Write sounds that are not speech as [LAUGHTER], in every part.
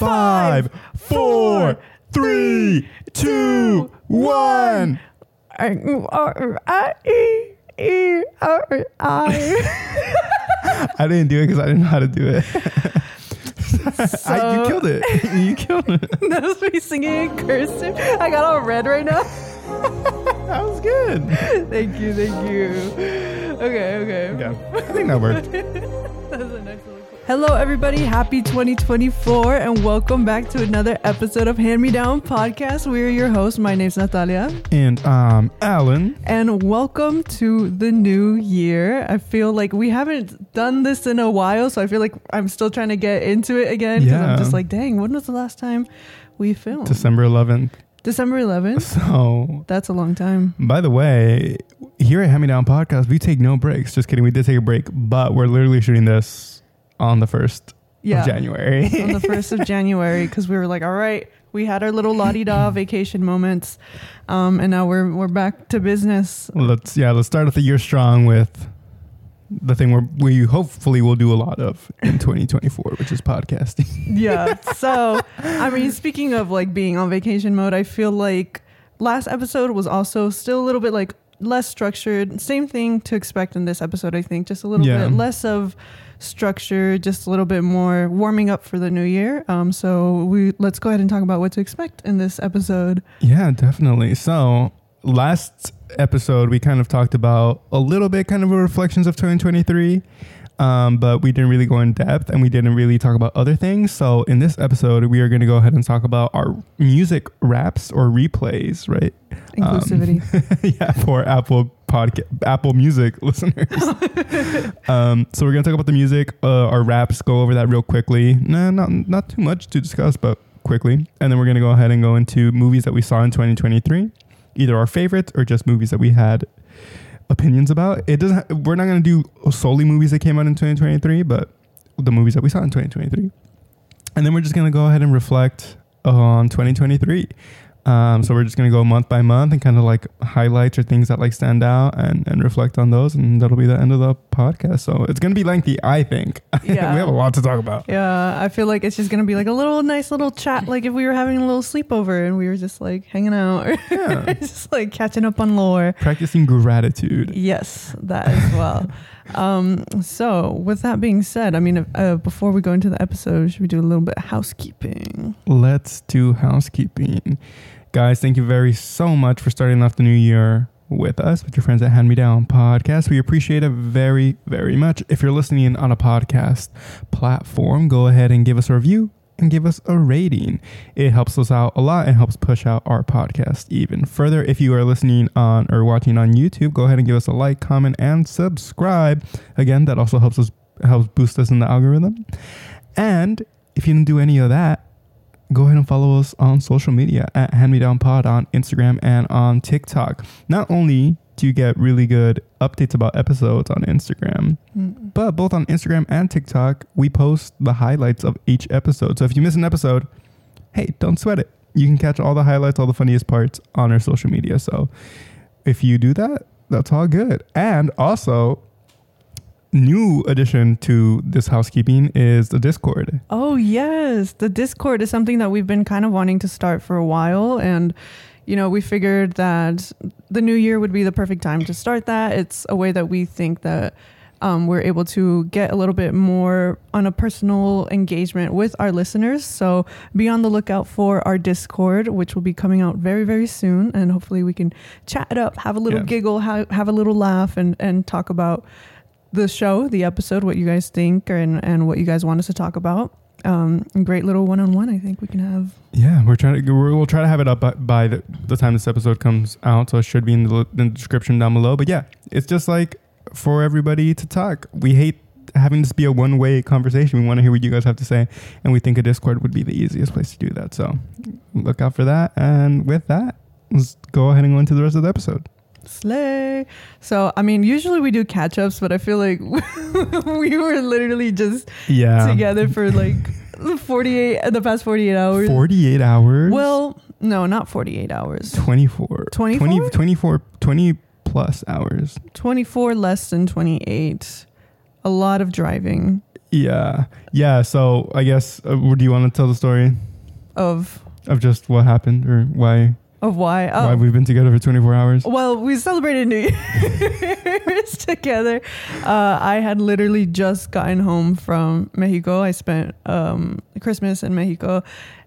Five, four, three, two, one. [LAUGHS] I didn't do it because I didn't know how to do it. [LAUGHS] I, [LAUGHS] you killed it. You killed it. That was me singing in cursive. I got all red right now. That was good. thank you, thank you. Okay, okay. Yeah, I think that worked. Hello, everybody. Happy 2024, and welcome back to another episode of Hand Me Down Podcast. We're your hosts. My name's Natalia, And um, Alan. and welcome to the new year. I feel like we haven't done this in a while, so I feel like I'm still trying to get into it again. 'cause Yeah. I'm just like, dang, when was the last time we filmed? December 11th. December 11th. So, That's a long time. by the way, here at Hand Me Down Podcast, we take no breaks. Just kidding. We did take a break, but we're literally shooting this on the 1st Yeah. of January. on the 1st of January because we were like, all right, we had our little la di da [LAUGHS] vacation moments. Um, and now we're, we're back to business. let's, yeah, let's start off the year strong with the thing where we hopefully will do a lot of in 2024, which is podcasting. [LAUGHS] Yeah. [LAUGHS] So, I mean, speaking of like being on vacation mode, I feel like last episode was also still a little bit like less structured. Same thing to expect in this episode, I think. Just a little Yeah. bit less of structure, just a little bit more warming up for the new year. Um, so we let's go ahead and talk about what to expect in this episode. Yeah, definitely. So, last episode, we kind of talked about a little bit kind of a reflections of 2023, um, but we didn't really go in depth and we didn't really talk about other things. So, in this episode, we are going to go ahead and talk about our music wraps or replays, right? Inclusivity. [LAUGHS] yeah, for Apple podcast, Apple Music [LAUGHS] listeners. um, so we're gonna talk about the music, uh, our wraps, Go over that real quickly. Nah, not not too much to discuss, but quickly. And then we're gonna go ahead and go into movies that we saw in 2023, either our favorites or just movies that we had opinions about. It doesn't. We're not gonna do solely movies that came out in 2023, but the movies that we saw in 2023. And then we're just gonna go ahead and reflect on 2023. Um, so we're just gonna go month by month and kind of like highlights or things that like stand out and, and reflect on those, and that'll be the end of the podcast. So it's gonna be lengthy, I think. Yeah. [LAUGHS] we have a lot to talk about. Yeah, I feel like it's just gonna be like a little nice little chat, like if we were having a little sleepover and we were just like hanging out, or [LAUGHS] Yeah, just like catching up on lore. practicing gratitude. Yes, that as well. [LAUGHS] um, so, with that being said, I mean, uh, before we go into the episode, should we do a little bit of housekeeping? Let's do housekeeping, guys. Thank you very so much for starting off the new year with us with your friends at Hand Me Down Podcast. We appreciate it very, very much. If you're listening on a podcast platform, go ahead and give us a review and give us a rating. It helps us out a lot and helps push out our podcast even further. If you are listening on or watching on YouTube, go ahead and give us a like, comment, and subscribe. Again, that also helps us helps boost us in the algorithm. And if you didn't do any of that, go ahead and follow us on social media at Hand Me Down Pod on Instagram and on TikTok. Not only you get really good updates about episodes on Instagram, Mm. but both on Instagram and TikTok, we post the highlights of each episode. So if you miss an episode, hey, don't sweat it. You can catch all the highlights, all the funniest parts on our social media. So if you do that, that's all good. And also, new addition to this housekeeping is the Discord. Oh yes, the Discord is something that we've been kind of wanting to start for a while, and you know, we figured that the new year would be the perfect time to start that. It's a way that we think that um, we're able to get a little bit more on a personal engagement with our listeners. So be on the lookout for our Discord, which will be coming out very, very soon. And hopefully we can chat it up, have a little Yeah. giggle, have, have a little laugh, and, and talk about the show, the episode, what you guys think, and, and what you guys want us to talk about. Um, great little one on one, I think we can have. Yeah, we're trying to. We're, we'll try to have it up by, by the, the time this episode comes out, so it should be in the, in the description down below. But yeah, it's just like for everybody to talk. We hate having this be a one way conversation. We want to hear what you guys have to say, and we think a Discord would be the easiest place to do that. So look out for that. And with that, let's go ahead and go into the rest of the episode. Slay. So, I mean, usually we do catch ups, but I feel like [LAUGHS] we were literally just Yeah, together for like 48, the past 48 hours. forty eight hours. Well, no, not 48 hours. 24, 24? 20, 24, 20 plus hours. 24 less than 28. A lot of driving. Yeah, yeah. So I guess uh, do you want to tell the story Of of just what happened or why of why? Oh. why we've been together for 24 hours? Well, we celebrated New Year's [LAUGHS] together. Uh, I had literally just gotten home from Mexico. I spent um, Christmas in Mexico,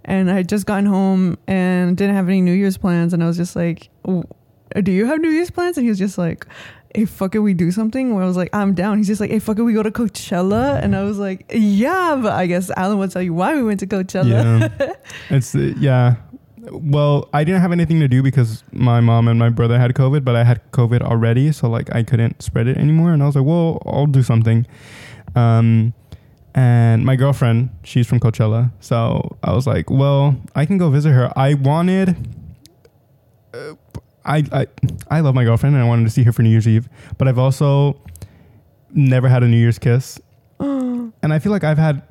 and I had just gotten home and didn't have any New Year's plans. And I was just like, "Do you have New Year's plans?" And he was just like. Hey, fuck it, we do something? Where I was like, I'm down. He's just like, hey, fuck it, we go to Coachella? And I was like, yeah, but I guess Alan will tell you why we went to Coachella. Yeah, [LAUGHS] it's uh, yeah. Well, I didn't have anything to do because my mom and my brother had COVID, but I had COVID already, so like I couldn't spread it anymore. And I was like, well, I'll do something. Um, and my girlfriend, she's from Coachella, so I was like, well, I can go visit her. I wanted. Uh, I, I I love my girlfriend and I wanted to see her for New Year's Eve, but I've also never had a New Year's kiss, [GASPS] and I feel like I've had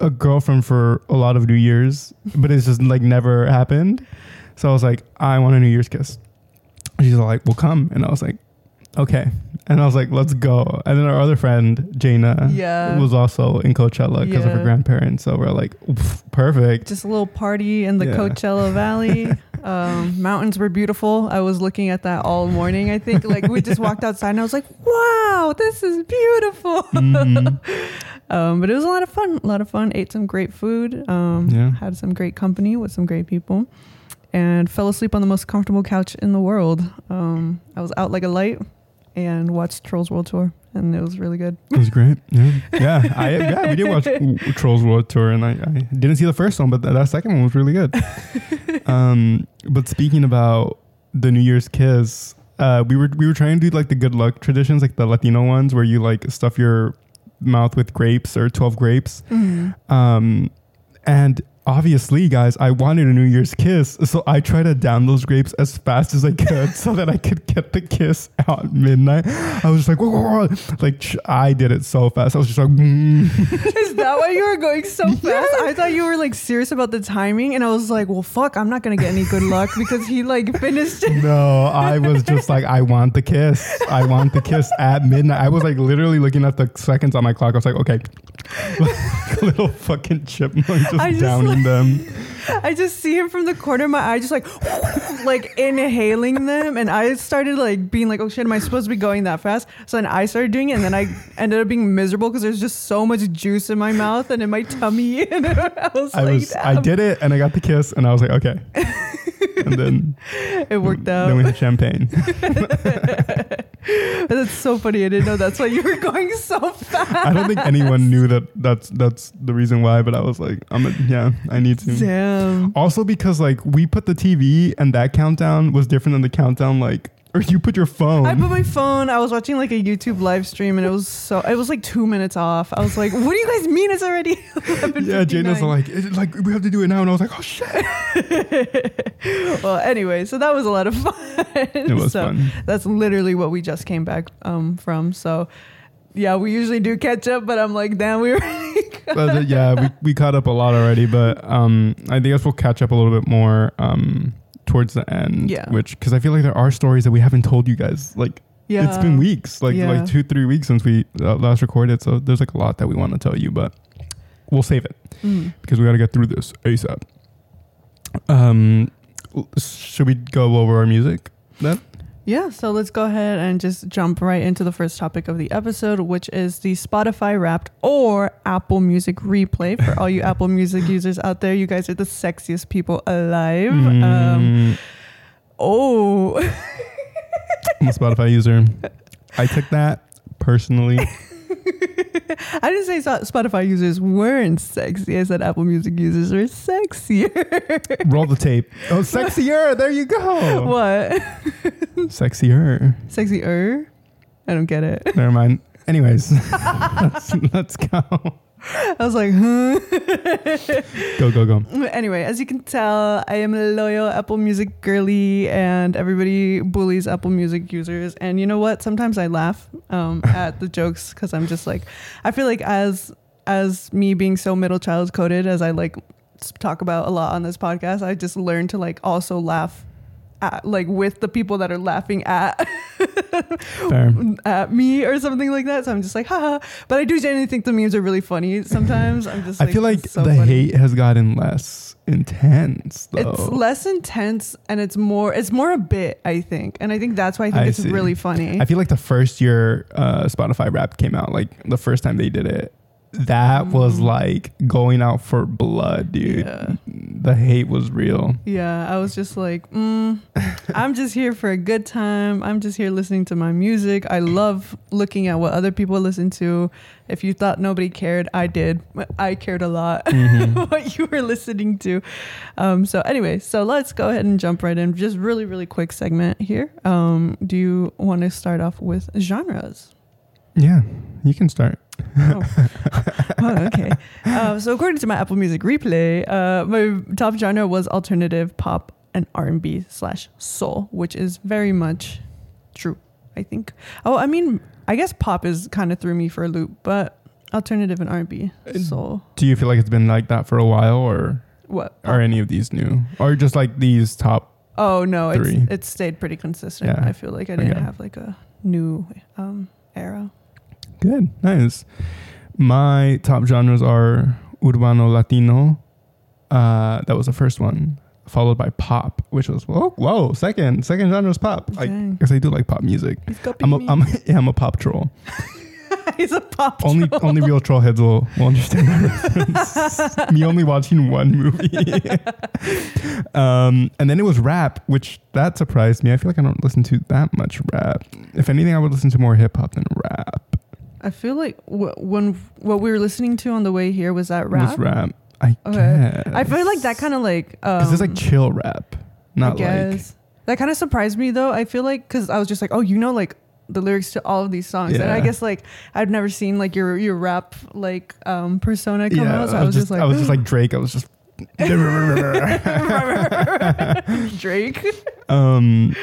a girlfriend for a lot of New Year's, [LAUGHS] but it's just like never happened. So I was like, I want a New Year's kiss. She's like, "Well, come," and I was like, "Okay," and I was like, "Let's go." And then our other friend Jaina Yeah. was also in Coachella because of her grandparents. So we're like, perfect. just a little party in the Yeah. Coachella Valley. [LAUGHS] um, mountains were beautiful. I was looking at that all morning. I think like we just walked outside and I was like, "Wow, this is beautiful." Mhm. [LAUGHS] um, but it was a lot of fun. A lot of fun. Ate some great food. Um, Yeah. Had some great company with some great people, and fell asleep on the most comfortable couch in the world. Um, I was out like a light and watched Trolls World Tour, and it was really good. It was great. Yeah, yeah. I yeah we did watch [LAUGHS] Trolls World Tour, and I, I didn't see the first one, but that, that second one was really good. [LAUGHS] um, but speaking about the New Year's kiss, uh, we were we were trying to do like the good luck traditions, like the Latino ones, where you like stuff your mouth with grapes or twelve grapes. Um, and obviously, guys, I wanted a New Year's kiss, so I tried to down those grapes as fast as I could so that I could get the kiss out at midnight. I was just like, whoa, whoa, whoa. like I did it so fast. I was just like, mm. [LAUGHS] Is that why you were going so fast? I thought you were like serious about the timing, and I was like, "Well, fuck, I'm not gonna get any good luck because he like finished." it. no, I was just like, I want the kiss. I want the kiss at midnight. I was like literally looking at the seconds on my clock. I was like, okay, like [LAUGHS] a little fucking chipmunk just, just, downing them. I just see him from the corner of my eye, just like, [LAUGHS] like inhaling them, and I started like being like, "Oh shit, am I supposed to be going that fast?" So then I started doing it, and then I [LAUGHS] ended up being miserable because there's just so much juice in my mouth and in my tummy, and I was I like, was, I did it, and I got the kiss, and I was like, okay. and then It worked out. Then we had champagne. [LAUGHS] That's so funny. I didn't know that's why you were going so fast. I don't think anyone knew that that's that's the reason why, but I was like, I'm a, yeah, I need to. Damn. Also because like we put the TV and that countdown was different than the countdown like or you put your phone. I put my phone. I was watching like a YouTube live stream, and it was so. It was like two minutes off. I was like, "What do you guys mean? It's already [LAUGHS] 11:59." yeah, Jana's like, like we have to do it now, and I was like, oh shit, [LAUGHS] well, anyway, so that was a lot of [LAUGHS] fun. it was so fun. That's literally what we just came back um, from. So, yeah, we usually do catch up, but I'm like, damn, we were. Yeah, we, we caught up a lot already, but um, I guess we'll catch up a little bit more um towards the end. Yeah. Which because I feel like there are stories that we haven't told you guys. Like yeah, it's been weeks, like Yeah. like two three weeks since we uh, last recorded. So there's like a lot that we want to tell you, but we'll save it Mm. because we got to get through this ASAP. Um, should we go over our music then? Yeah, so let's go ahead and just jump right into the first topic of the episode, which is the Spotify Wrapped or Apple Music Replay. For all you [LAUGHS] Apple Music users out there, you guys are the sexiest people alive. Um, Mm, oh, I'm a Spotify user. I took that personally. [LAUGHS] I didn't say Spotify users weren't sexy. I said Apple Music users were sexier. Roll the tape. Oh, sexier. There you go. what? [LAUGHS] Sexier. Sexier? I don't get it. Never mind. Anyways, [LAUGHS] let's, let's go. I was like, huh? Go, go, go. Anyway, as you can tell, I am a loyal Apple Music girly, and everybody bullies Apple Music users. And you know what? Sometimes I laugh um, [LAUGHS] at the jokes because I'm just like, I feel like as as me being so middle child coded, as I like talk about a lot on this podcast, I just learned to like also laugh at, like with the people that are laughing at [LAUGHS] [LAUGHS] at me or something like that. So I'm just like, haha. But I do genuinely think the memes are really funny. Sometimes I'm just. I Like, feel like so the funny." hate has gotten less intense though. It's less intense and it's more. It's more a bit. I think, and I think that's why I think I it's see. really funny. I feel like the first year uh, Spotify Wrap came out, like the first time they did it, that was Mhm. like going out for blood, dude. Yeah. The hate was real. Yeah, I was just like, mm, I'm just here for a good time. I'm just here listening to my music. I love looking at what other people listen to. If you thought nobody cared, I did. I cared a lot [LAUGHS] Mhm. what you were listening to. Um, so anyway, so let's go ahead and jump right in. Just really, really quick segment here. Um, do you want to start off with genres? Yeah, you can start. Oh, [LAUGHS] Oh, okay. Uh, so according to my Apple Music replay, uh, my top genre was alternative pop and R and B slash soul, which is very much true. I think. Oh, I mean, I guess pop is kind of threw me for a loop, but alternative and R and B Uh, soul. Do you feel like it's been like that for a while, or What? are any of these new, or just like these top? Oh no, it's Three. it's stayed pretty consistent. Yeah. I feel like I didn't Okay. have like a new um, era. Good, nice. My top genres are urbano latino. Uh, that was the first one, followed by pop, which was whoa, whoa. Second, second genre is pop. I Dang. guess I do like pop music. I'm a. I'm, [LAUGHS] yeah, I'm a pop troll. [LAUGHS] He's a pop. Only troll. only real troll heads will, will understand my reference. [LAUGHS] Me only watching one movie. um, and then it was rap, which that surprised me. I feel like I don't listen to that much rap. If anything, I would listen to more hip hop than rap. I feel like wh- when what we were listening to on the way here was that Was rap. rap. I Okay. guess. I feel like that kind of like um, because it's like chill rap, not I like that kind of surprised me though. I feel like because I was just like, oh, you know, like the lyrics to all of these songs, and I guess like I've never seen like your your rap like um persona come yeah. out, so I was just, like, I was [GASPS] just like Drake. I was just. [LAUGHS] [LAUGHS] Drake. um,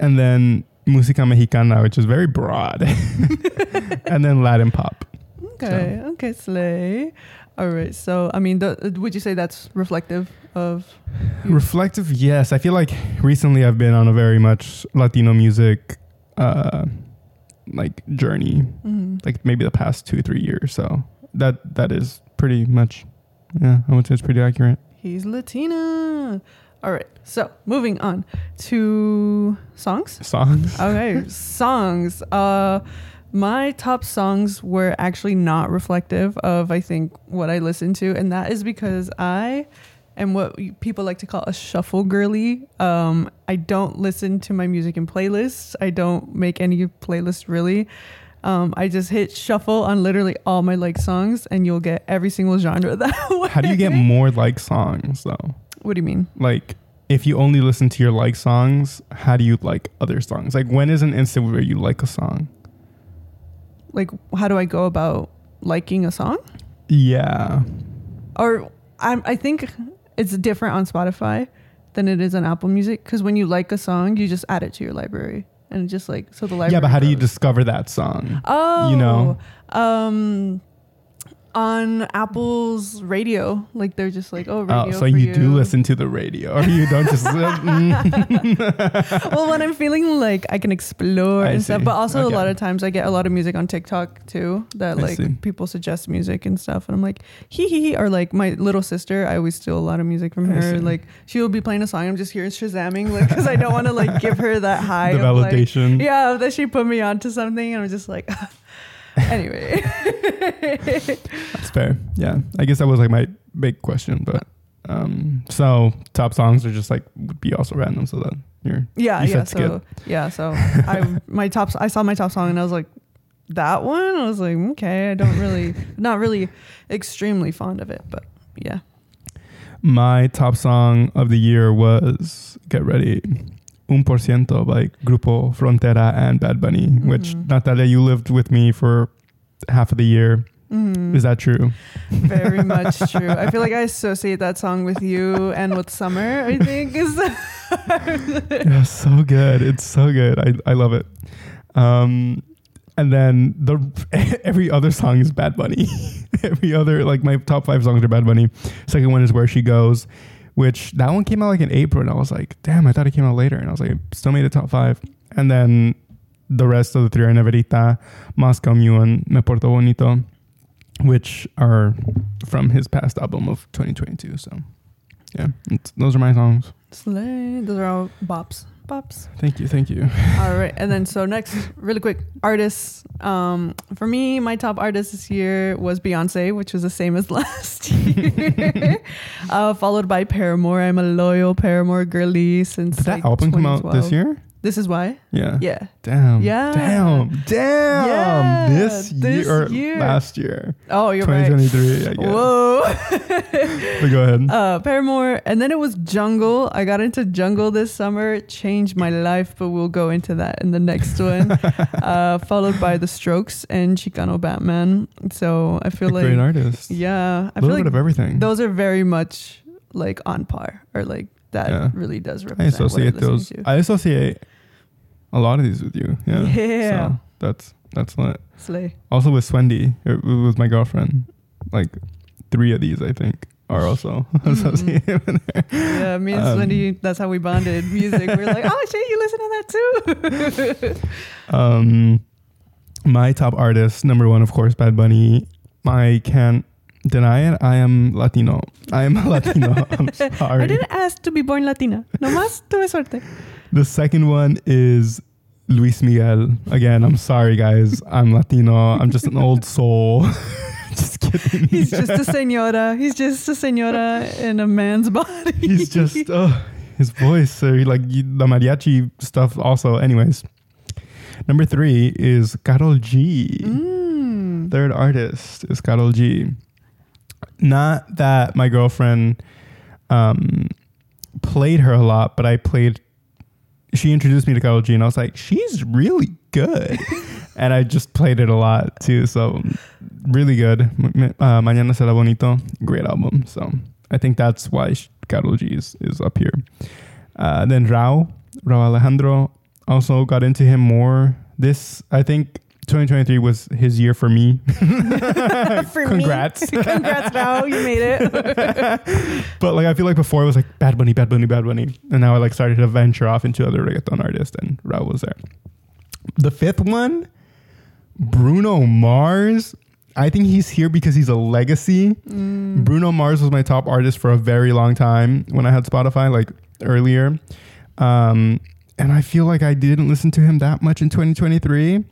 and then música mexicana, which is very broad, [LAUGHS] and then Latin pop. Okay, okay, slay. All right, so I mean, the, would you say that's reflective of? you? Reflective, yes. I feel like recently I've been on a very much Latino music, uh, like journey. Mhm. Like maybe the past two three years. So that that is pretty much, yeah. I would say it's pretty accurate. He's Latina. All right, so moving on to songs. Songs. [LAUGHS] Okay, songs. Uh, my top songs were actually not reflective of I think what I listened to, and that is because I am what people like to call a shuffle girly. Um, I don't listen to my music in playlists. I don't make any playlists really. Um, I just hit shuffle on literally all my like songs, and you'll get every single genre [LAUGHS] that way. How do you get more like songs though? What do you mean? Like if you only listen to your like songs, how do you like other songs? Like when is an instant where you like a song? Like, how do I go about liking a song? Yeah. or I'm, I think it's different on Spotify than it is on Apple Music because when you like a song, you just add it to your library and just like so the library. Yeah, but how do you discover that song? Oh, you know? um, on Apple's radio, like they're just like, oh, oh radio. Oh, so for you, do listen to the radio, or [LAUGHS] you don't just. [LAUGHS] well, when I'm feeling like I can explore I and stuff, but also Okay. a lot of times I get a lot of music on TikTok too that like people suggest music and stuff, and I'm like hee hee hee. Or like my little sister, I always steal a lot of music from I her. see. Like she will be playing a song, I'm just here shazamming like because I don't want to like give her that [LAUGHS] high the of, like, validation. yeah, that she put me onto something, and I'm just like. Oh, anyway, That's fair. Yeah, I guess that was like my big question, but um, so top songs are just like would be also random, so that you're yeah, You yeah. So yeah, so I my top I saw my top song and I was like, that one. I was like, okay, I don't really, not really, extremely fond of it, but yeah. my top song of the year was get ready. Un por ciento by Grupo Frontera and Bad Bunny, which Mhm. Natalia, you lived with me for half of the year. Mhm. Is that true? very [LAUGHS] much true? I feel like I associate that song with you and with summer. I think is [LAUGHS] yeah, so good. It's so good. I, I love it. Um, and then the [LAUGHS] every other song is Bad Bunny. every other like my top five songs are Bad Bunny. Second one is Where She Goes. Which that one came out like in April, and I was like, damn, I thought it came out later, and I was like, still made the top five. And then the rest of the three are Neverita, Moscow Mule, and Me Porto Bonito, which are from his past album of 2022. So, yeah, those are my songs. Slay. Those are all bops. Bops. Thank you, thank you. [LAUGHS] All right. And then so next, really quick, artists. Um, for me, my top artist this year was Beyonce, which was the same as [LAUGHS] last year. uh, followed by Paramore. I'm a loyal Paramore girly since Did that like, album come out this year? This is why. Yeah. Yeah. Damn. Yeah. Damn. Damn. Yeah, this, this year year. last year. Oh, you're right. 2023, I [LAUGHS] guess. Whoa. But go ahead. [LAUGHS] uh, Paramore, and then it was Jungle. I got into Jungle this summer, changed my life, but we'll go into that in the next one. [LAUGHS] uh, followed by The Strokes and Chicano Batman. So I feel a like, great artist. yeah, I a feel little like bit of everything. those are very much like on par, or like that Yeah. really does I represent. associate what I'm those. to. I associate a lot of these with you. Yeah. [LAUGHS] Yeah. So that's that's lit. Slay. Also with Swendy, it was my girlfriend. Like three of these, I think, are also [LAUGHS] [LAUGHS] associated with her. Yeah, me and Um, Swendy, that's how we bonded. Music. We are like, oh shit, you listen to that too. Um, my top artist, number one, of course, Bad Bunny. I can't deny it. I am Latino. I am a Latino. I'm I didn't ask to be born Latina. No más tuve suerte. The second one is Luis Miguel. Again, I'm sorry, guys. I'm Latino. I'm just an old soul. [LAUGHS] just kidding. He's just a senora. He's just a senora in a man's body. He's just uh, [LAUGHS] his voice, or like the mariachi stuff. Also, anyways. Number three is Karol G. Mm. Third artist is Karol G. Not that my girlfriend um, played her a lot, but I played. She introduced me to Karol G, and I was like, she's really good. [LAUGHS] and I just played it a lot too. So really good. Uh, Mañana será bonito, great album. So I think that's why Karol G is, is up here. Uh, then Rauw, Rauw Alejandro, also got into him more. This I think 2023 was his year for me. [LAUGHS] For me. Congrats. [LAUGHS] Congrats, now you made it. [LAUGHS] but like I feel like before it was like Bad Bunny, Bad Bunny, Bad Bunny, and now I like started to venture off into other reggaeton artists, and Rauw was there. The fifth one, Bruno Mars. I think he's here because he's a legacy. Mm. Bruno Mars was my top artist for a very long time when I had Spotify, like earlier. Um, and I feel like I didn't listen to him that much in 2023.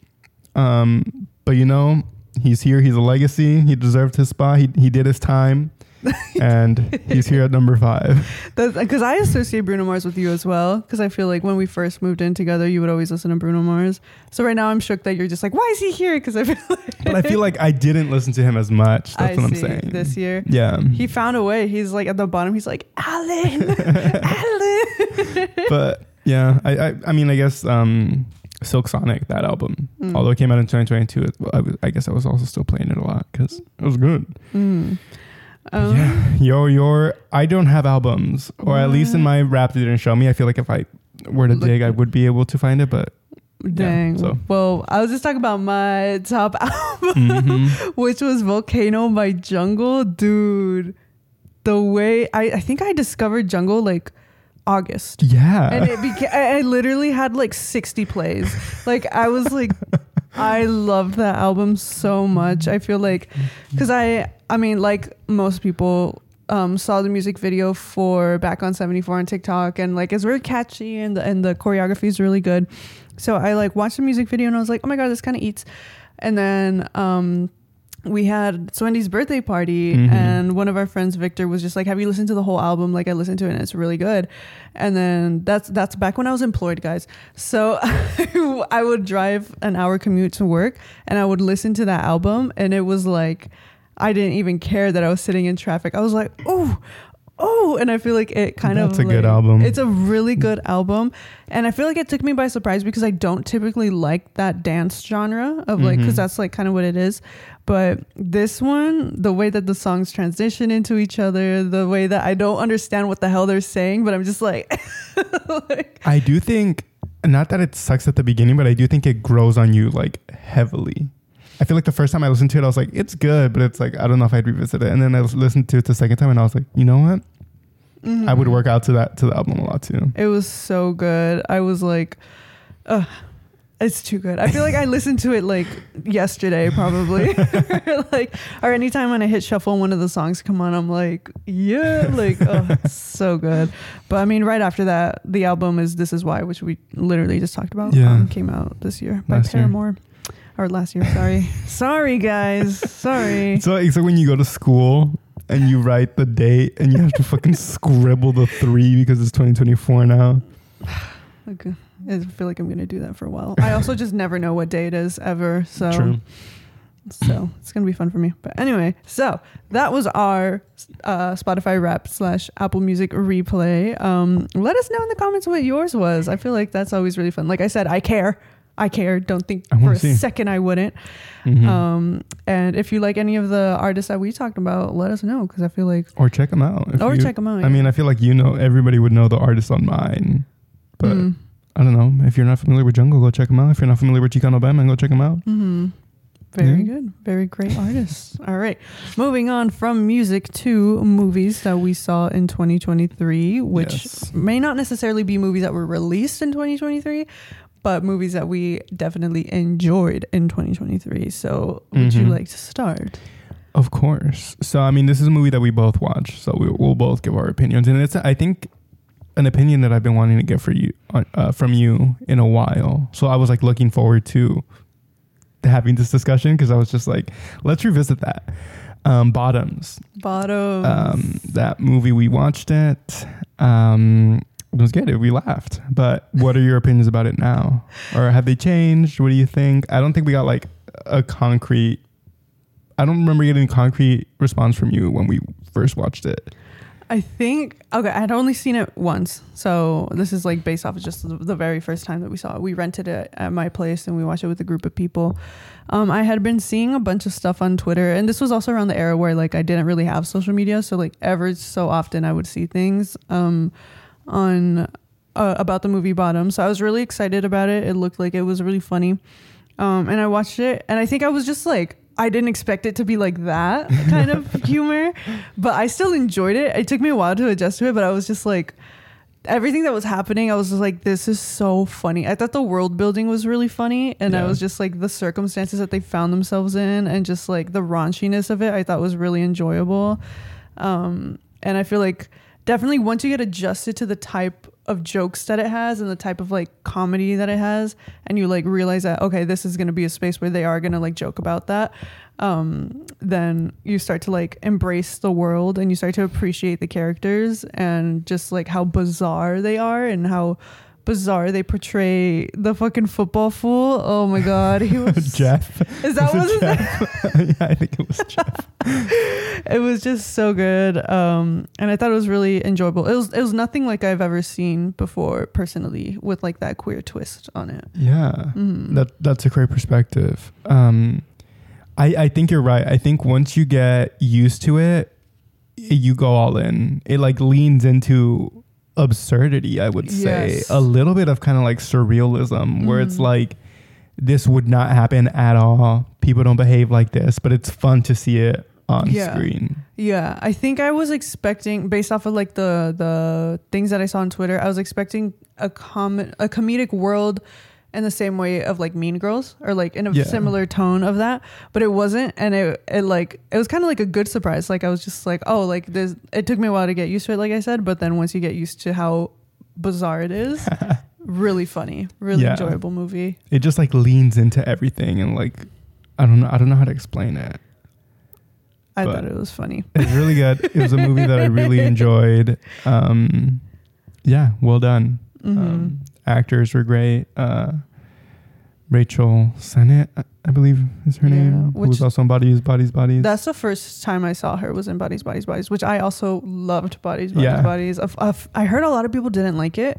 Um, but you know, he's here. He's a legacy. He deserved his spot. He, he did his time. [LAUGHS] and he's here at number five. Because I associate Bruno Mars with you as well. Because I feel like when we first moved in together, you would always listen to Bruno Mars. So right now I'm shook that you're just like, why is he here? Because I feel like [LAUGHS] But I feel like I didn't listen to him as much. That's I what I'm saying. this year. yeah. He found a way. He's like at the bottom. He's like, Alan, [LAUGHS] Alan. but yeah, I, I I mean I guess um Silk Sonic that album, Mm. although it came out in 2022, it, I, was- I guess I was also still playing it a lot because it was good. Mm. Um, yeah, your your I don't have albums, or at least in my rap they didn't show me. I feel like if I were to Look- dig, I would be able to find it, but Dang. so. Well, I was just talking about my top [LAUGHS] album, Mhm. which was Volcano by Jungle. Dude, the way I, I think I discovered Jungle like August. yeah, and it became I, literally had like 60 plays. Like i was like [LAUGHS] i love that album so much. I feel like because i i mean like most people um saw the music video for back on 74 on tiktok and like it's really catchy and the, and the choreography is really good. So i like watched the music video and i was like oh my god this kind of eats. And then um we had Swendy's birthday party, Mhm. and one of our friends, Victor, was just like, "Have you listened to the whole album?" Like, I listened to it, and it's really good. And then that's that's back when I was employed, guys. So [LAUGHS] I would drive an hour commute to work, and I would listen to that album, and it was like I didn't even care that I was sitting in traffic. I was like, "Oh." Oh, and I feel like it kind That's of It's a good album. It's a really good album, and I feel like it took me by surprise because I don't typically like that dance genre of like because Mhm. that's like kind of what it is. But this one, the way that the songs transition into each other, the way that I don't understand what the hell they're saying, but I'm just like, [LAUGHS] like I do think not that it sucks at the beginning, but I do think it grows on you like heavily. I feel like the first time I listened to it, I was like, it's good, but it's like I don't know if I'd revisit it. And then I listened to it the second time, and I was like, you know what? I would work out to that to the album a lot too. It was so good. I was like, Ugh, it's too good. I feel like I listened to it like yesterday, probably. [LAUGHS] [LAUGHS] like, or anytime when I hit shuffle, one of the songs come on, I'm like, yeah, like, oh, it's so good. But I mean, right after that, the album is "This Is Why," which we literally just talked about. Yeah. um, came out this year by Last year. Paramore. Or last year, sorry. [LAUGHS] sorry, guys. Sorry. So it's like when you go to school and you write the date and you have to fucking [LAUGHS] scribble the three because it's 2024 now. [SIGHS] Okay. I feel like I'm to do that for a while. I also just never know what day it is ever. So True. So it's gonna be fun for me. But anyway, so that was our uh, Spotify Wrap slash Apple Music replay. Um, let us know in the comments what yours was. I feel like that's always really fun. Like I said, I care. I care. Don't think I for a see. second I wouldn't. Mhm. Um, and if you like any of the artists that we talked about, let us know because I feel like or check them out. or you- check them out. I mean, I feel like you know everybody would know the artist on mine, but Mm. I don't know. If you're not familiar with Jungle, go check them out. If you're not familiar with Chicano Batman, go check them out. hmm Very Yeah. good. Very great artists. [LAUGHS] All right. Moving on from music to movies that we saw in 2023, which Yes. may not necessarily be movies that were released in 2023, but movies that we definitely enjoyed in 2023. So, would you Mhm. like to start? Of course. So I mean, this is a movie that we both watch, so we, we'll both give our opinions, and it's I think an opinion that I've been wanting to get for you uh, from you in a while. So I was like looking forward to having this discussion because I was just like, let's revisit that. Um, Bottoms, Bottom. um, that movie we watched it. Um, it was good. We laughed. But what are your opinions about it now? Or have they changed? What do you think? I don't think we got like a concrete. I don't remember getting a concrete response from you when we first watched it. I think okay. I'd only seen it once, so this is like based off of just the, the very first time that we saw it. We rented it at my place and we watched it with a group of people. Um, I had been seeing a bunch of stuff on Twitter, and this was also around the era where like I didn't really have social media, so like ever so often I would see things um, on uh, about the movie Bottom. So I was really excited about it. It looked like it was really funny, um, and I watched it, and I think I was just like. I didn't expect it to be like that kind of [LAUGHS] humor, but I still enjoyed it. It took me a while to adjust to it, but I was just like, everything that was happening, I was just like, this is so funny. I thought the world building was really funny, and I was just like, the circumstances that they found themselves in, and just like the raunchiness of it, I thought was really enjoyable. Um, and I feel like definitely once you get adjusted to the type of jokes that it has and the type of like comedy that it has and you like realize that okay this is going to be a space where they are going to like joke about that um then you start to like embrace the world and you start to appreciate the characters and just like how bizarre they are and how bizarre they portray the fucking football fool oh my god he [LAUGHS] was Jeff. [LAUGHS] is that Was what it [LAUGHS] yeah, I think it was Jeff. it was just so good um and i thought it was really enjoyable it was it was nothing like i've ever seen before personally with like that queer twist on it Yeah. Mhm. That that's a great perspective. Um, I I think you're right. I think once you get used to it, you go all in. It like leans into absurdity. I would say Yes. a little bit of kind of like surrealism, where it's Mhm. like this would not happen at all. People don't behave like this, but it's fun to see it on Yeah. screen. yeah i think i was expecting based off of like the the things that i saw on twitter i was expecting a com a comedic world in the same way of like mean girls or like in a Yeah. similar tone of that but it wasn't and it, it like it was kind of like a good surprise like i was just like oh like this it took me a while to get used to it like i said but then once you get used to how bizarre it is [LAUGHS] really funny really Yeah. enjoyable movie It just like leans into everything and like I don't know. I don't know how to explain it. i But- thought it was funny [LAUGHS] It's really good. It was a movie that I really [LAUGHS] enjoyed. Um, yeah, well done. Mhm. Um, actors were great. Uh, Rachel Sennott, I- believe is her Yeah, name, who was also in Bodies, Bodies, Bodies. That's the first time I saw her was in Bodies, Bodies, Bodies, which I also loved. Bodies, Bodies, Yeah. Bodies. Of, of, I heard a lot of people didn't like it,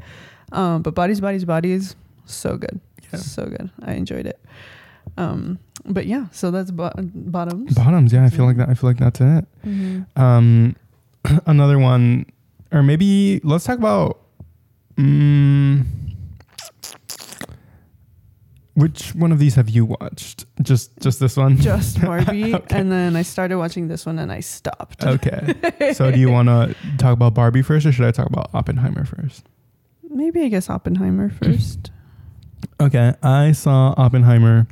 um, but Bodies, Bodies, Bodies, so good, Yeah. so good. I enjoyed it. Um, but yeah, so that's bo- bottoms. Bottoms. Yeah, I feel like that. I feel like that's it. Mhm. Um, [CLEARS THROAT] another one, or maybe let's talk about. Mm, Which one of these have you watched? Just just this one? Just [LAUGHS] Barbie, Okay. and then I started watching this one and I stopped. Okay. [LAUGHS] so do you want to talk about Barbie first, or should I talk about Oppenheimer first? Maybe I guess Oppenheimer first. [LAUGHS] Okay, I saw Oppenheimer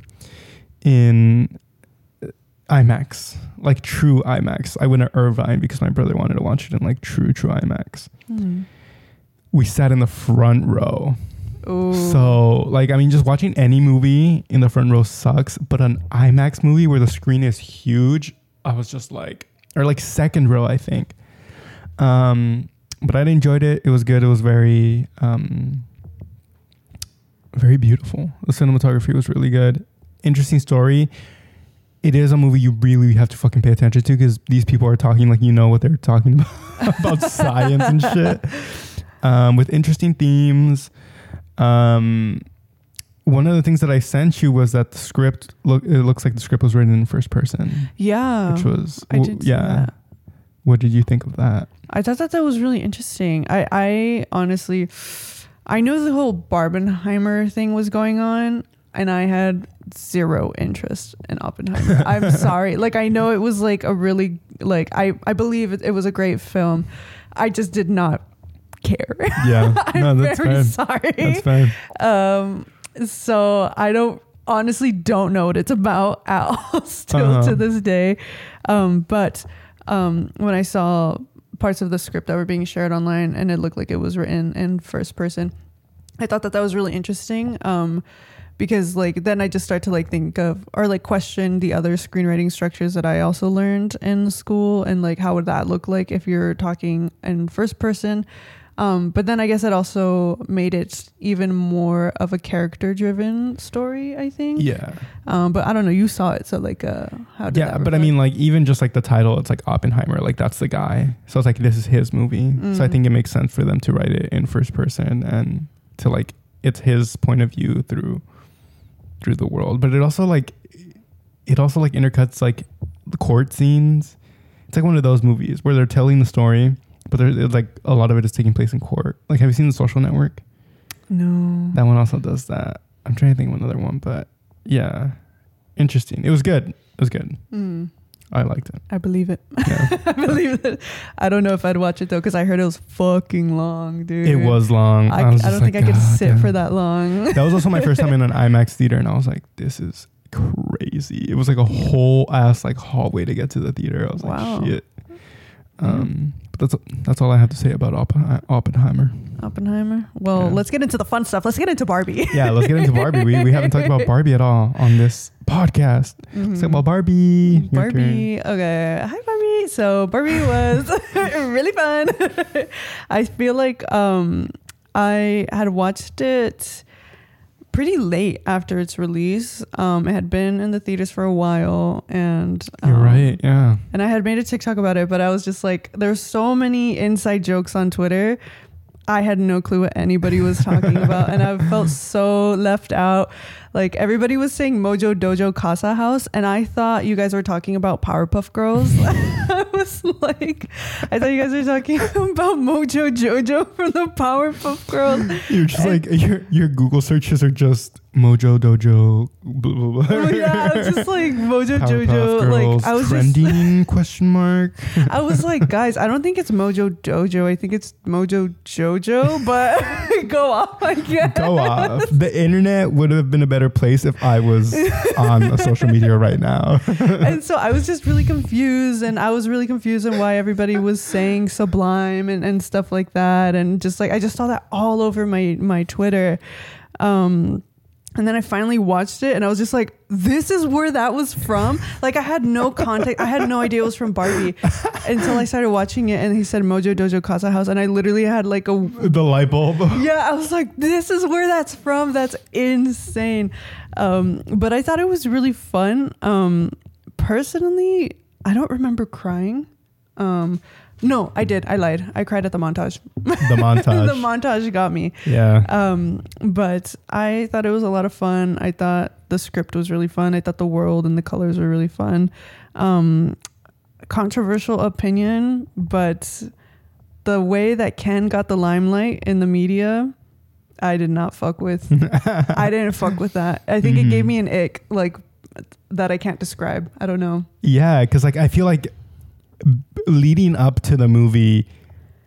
in IMAX, like true IMAX. I went to Irvine because my brother wanted to watch it in like true, true IMAX. Hmm. We sat in the front row. Ooh. So, like, I mean, just watching any movie in the front row sucks, but an IMAX movie where the screen is huge, I was just like, or like second row, I think. Um, but I enjoyed it. It was good. It was very, um, very beautiful. The cinematography was really good. Interesting story. It is a movie you really have to fucking pay attention to because these people are talking like you know what they're talking [LAUGHS] about about science and shit. [LAUGHS] Um, with interesting themes. Um, one of the things that I sent you was that the script look it looks like the script was written in first person, yeah, which was I did. Yeah. What did you think of that? I thought that that was really interesting. I, I honestly, I know the whole Barbenheimer thing was going on, and I had zero interest in Oppenheimer. [LAUGHS] I'm sorry. Like I know it was like a really like I I believe it, it was a great film. I just did not care. Yeah, [LAUGHS] I'm no, that's very fine. sorry. That's fine. Um, so I don't honestly don't know what it's about [LAUGHS] at all still Uh-huh. to this day. Um, but um, when I saw parts of the script that were being shared online and it looked like it was written in first person, I thought that that was really interesting. Um, because like then I just start to like think of or like question the other screenwriting structures that I also learned in school and like how would that look like if you're talking in first person. Um, but then I guess it also made it even more of a character driven story, I think. Yeah, Um, but I don't know, you saw it, so like uh how did yeah, but I mean, like even just like the title, it's like Oppenheimer, like that's the guy. So it's like this is his movie. So I Mhm. think it makes sense for them to write it in first person and to like it's his point of view through through the world. But it also like it also like intercuts like the court scenes. It's like one of those movies where they're telling the story, but there's like a lot of it is taking place in court. Like, have you seen The Social Network? No. That one also does that. I'm trying to think of another one, but yeah, interesting. It was good. It was good. Mm, I liked it. I believe it. Yeah. [LAUGHS] I believe it. I don't know if I'd watch it though, because I heard it was fucking long, dude. It was long. I, was I don't think I could sit damn." for that long. That was also my first time [LAUGHS] in an IMAX theater, and I was like, "This is crazy." It was like a whole ass like hallway to get to the theater. I was Wow. like, "Shit." Um, but that's that's all I have to say about Oppen- Oppenheimer. Oppenheimer. Well, Yeah. let's get into the fun stuff. Let's get into Barbie. Yeah, let's get into Barbie. We we haven't talked about Barbie at all on this podcast. Let's talk about Barbie. Mm-hmm. Barbie. Okay. Hi, Barbie. So Barbie was [LAUGHS] really fun. [LAUGHS] I feel like um, I had watched it pretty late after its release. Um, it had been in the theaters for a while, and You're um, right. Yeah. And I had made a TikTok about it, but I was just like, there's so many inside jokes on Twitter. I had no clue what anybody was talking about, and I felt so left out. Like everybody was saying Mojo Dojo Casa House, and I thought you guys were talking about Powerpuff Girls. [LAUGHS] I was like, I thought you guys were talking [LAUGHS] about Mojo Jojo from the Powerpuff Girls. You're just like your your Google searches are just Mojo Dojo. Blah, blah, blah. Oh, yeah, just like Mojo Powerpuff Jojo. Girls, Like I was just trending [LAUGHS] question mark. I was like, guys, I don't think it's Mojo Dojo. I think it's Mojo Jojo, but go off, I guess. Go off. The internet would have been a better place if I was on a social media right now. [LAUGHS] And so I was just really [LAUGHS] confused, and I was really confused on why everybody was saying Sublime and, and stuff like that, and just like I just saw that all over my my Twitter. Um, and then I finally watched it, and I was just like, "This is where that was from." Like I had no context, I had no idea it was from Barbie until I started watching it, and he said Mojo Dojo Casa House, and I literally had like a the light bulb. [LAUGHS] yeah, I was like, this is where that's from. That's insane. Um, but I thought it was really fun. Um, personally, I don't remember crying. Um, no, I did. I lied. I cried at the montage. The [LAUGHS] montage. the montage got me. yeah. Um, but I thought it was a lot of fun. I thought the script was really fun. I thought the world and the colors were really fun. Um, controversial opinion, but the way that Ken got the limelight in the media, I did not fuck with. [LAUGHS] I didn't fuck with that. I think it gave Mhm. me an ick, like that I can't describe. I don't know. Yeah, because like I feel like leading up to the movie,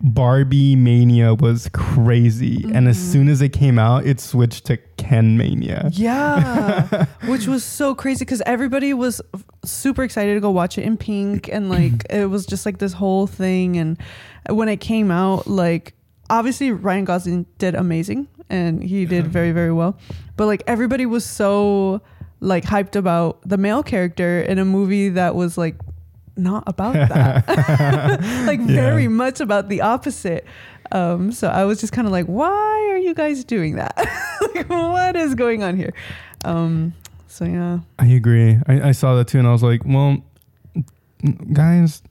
Barbie Mania was crazy, and as soon as it came out, it switched to Ken Mania. Yeah, [LAUGHS] which was so crazy because everybody was f- super excited to go watch it in pink, and like [CLEARS THROAT] it was just like this whole thing. And when it came out, like obviously Ryan Gosling did amazing, and he did very very well. But like everybody was so like hyped about the male character in a movie that was like not about [LAUGHS] that, [LAUGHS] like Yeah. very much about the opposite. Um, so I was just kind of like, why are you guys doing that? [LAUGHS] like, what is going on here? Um, so yeah, I agree. I, I saw that too, and I was like, well, guys,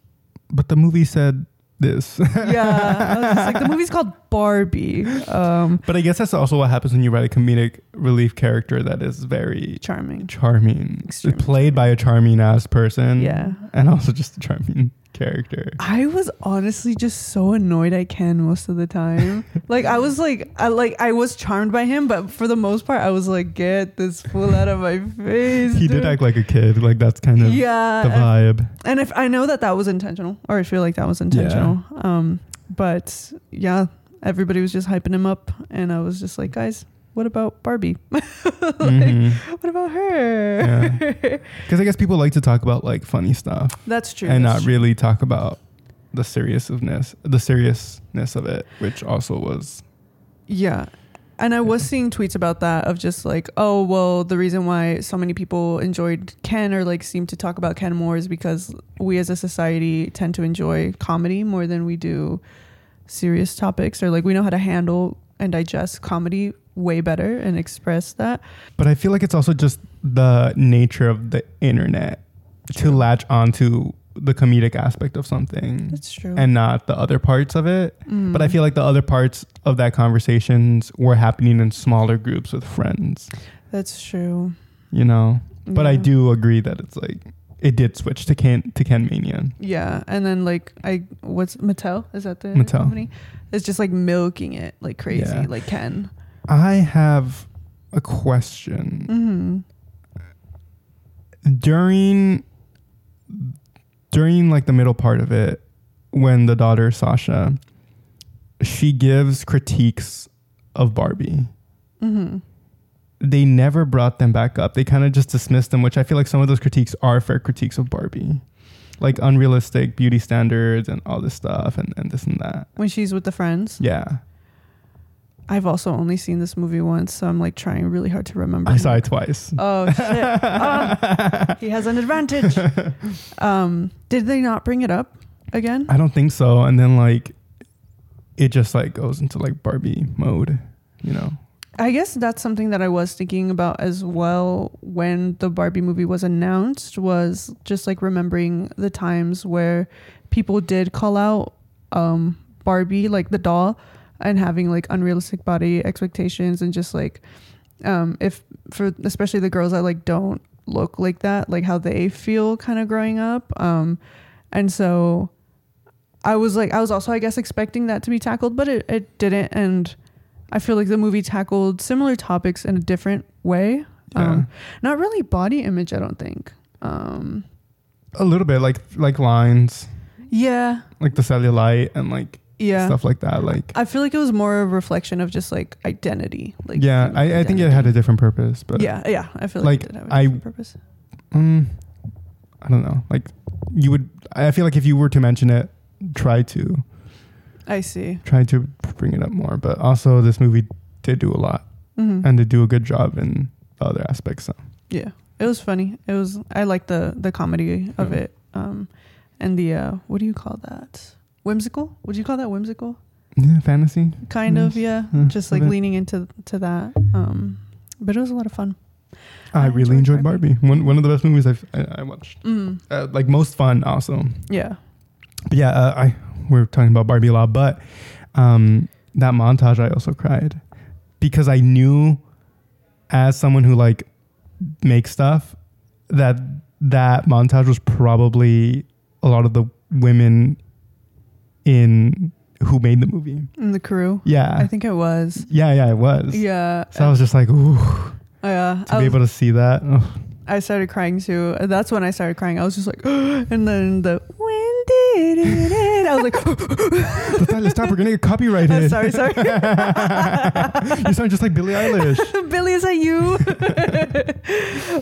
but the movie said this. yeah. I was just like the [LAUGHS] movie's called Barbie. Um, But I guess that's also what happens when you write a comedic relief character that is very charming. charming. Extremely played by a charming ass person. Yeah. And also just a charming character. I was honestly just so annoyed at Ken most of the time. [LAUGHS] like I was like, I like I was charmed by him, but for the most part, I was like, get this fool out of my face. He did act like a kid. Like that's kind of yeah, the vibe. and if I know that that was intentional, or I feel like that was intentional. Um, but yeah, everybody was just hyping him up, and I was just like, guys, what about Barbie? [LAUGHS] like, Mhm. What about her? Because I guess people like to talk about like funny stuff That's true. and that's not true. really talk about the seriousness, the seriousness of it, which also was Yeah. And I was seeing tweets about that of just like, oh, well, the reason why so many people enjoyed Ken or like seem to talk about Ken more is because we as a society tend to enjoy comedy more than we do serious topics or like we know how to handle and digest comedy way better and express that. But I feel like it's also just the nature of the internet to latch onto the comedic aspect of something That's true. and not the other parts of it. Mm. But I feel like the other parts of that conversations were happening in smaller groups with friends, that's true. you know. But I do agree that it's like it did switch to Ken to Ken Mania. Yeah, and then like I what's Mattel is that the Mattel. company? It's just like milking it like crazy, Yeah. like Ken. I have a question. Mm-hmm. During during like the middle part of it, when the daughter Sasha, she gives critiques of Barbie. Mm-hmm. They never brought them back up. They kind of just dismissed them, which I feel like some of those critiques are fair critiques of Barbie. Like unrealistic beauty standards and all this stuff and, and this and that. When she's with the friends. Yeah. I've also only seen this movie once, so I'm like trying really hard to remember. I saw it twice. Oh shit! Ah, [LAUGHS] he has an advantage. Um, did they not bring it up again? I don't think so. And then like it just like goes into like Barbie mode, you know. I guess that's something that I was thinking about as well when the Barbie movie was announced. Was just like remembering the times where people did call out um, Barbie, like the doll, and having like unrealistic body expectations, and just like um, if for especially the girls that like don't look like that, like how they feel kind of growing up. Um, and so I was like, I was also, I guess, expecting that to be tackled, but it, it didn't. And I feel like the movie tackled similar topics in a different way. Yeah. Um, not really body image, I don't think. Um, a little bit like like lines, yeah, like the cellulite and like yeah. stuff like that. Like I feel like it was more a reflection of just like identity. Like yeah, I, I think it had a different purpose, but yeah, yeah. I feel like, like, it did have a I- different purpose. mm, I don't know. Like you would, I feel like if you were to mention it, try to I see. try to bring it up more. But also, this movie did do a lot hmm and did do a good job in other aspects. So. Yeah, it was funny. It was. I like the the comedy of Yeah. it. Um, and the uh, what do you call that? Whimsical? Would you call that whimsical? Yeah, fantasy. Kind of, yeah. Yeah, Just like leaning into to that. Um, but it was a lot of fun. I, I really enjoyed enjoyed Barbie. One one of the best movies I've I, I watched. Mm, Uh, like most fun, also. yeah. But yeah, uh, I we're talking about Barbie Law, but um, that montage I also cried because I knew as someone who like makes stuff that that montage was probably a lot of the women in who made the movie. In the crew. Yeah. I think it was. yeah, yeah, it was. Yeah. So I was just like, ooh, yeah. to I, be was- able to see that. ugh. I started crying too. That's when I started crying. I was just like, [GASPS] and then the when did it end? [LAUGHS] I was like, [LAUGHS] let's stop. We're gonna get copyrighted. I'm sorry, sorry. [LAUGHS] you sound just like Billie Eilish. Billy, is that you?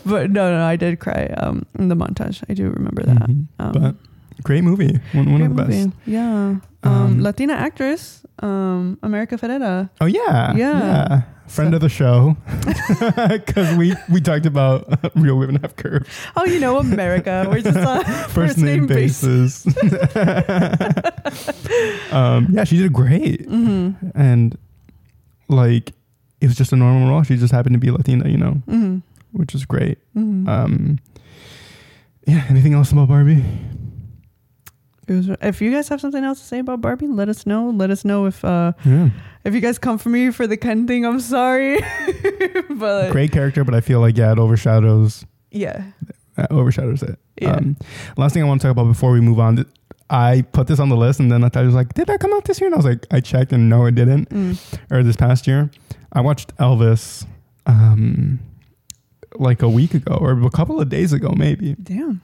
but no, no, I did cry um, in the montage. I do remember that. Mhm. Um, but great movie. One, one of the great best. Yeah. Um, Um, Latina actress, um, America Ferrera. Oh yeah, Yeah. Friend So- of the show, [LAUGHS] because we we talked about Real Women Have Curves. Oh, you know, America. We're just [LAUGHS] on First, name, basis. [LAUGHS] um, yeah, she did great, hmm and like it was just a normal role. She just happened to be Latina, you know, hmm which is great. hmm Um, yeah. Anything else about Barbie? It was, if you guys have something else to say about Barbie, let us know. Let us know if uh, Yeah, if you guys come for me for the Ken thing. I'm sorry, [LAUGHS] but great character, but I feel like yeah, it overshadows yeah, uh, overshadows it. yeah. Um, last thing I want to talk about before we move on, I put this on the list, and then I thought I was like, "Did that come out this year?" And I was like, "I checked, and no, it didn't." Mm. Or this past year, I watched Elvis, um, like a week ago or a couple of days ago, maybe. Damn.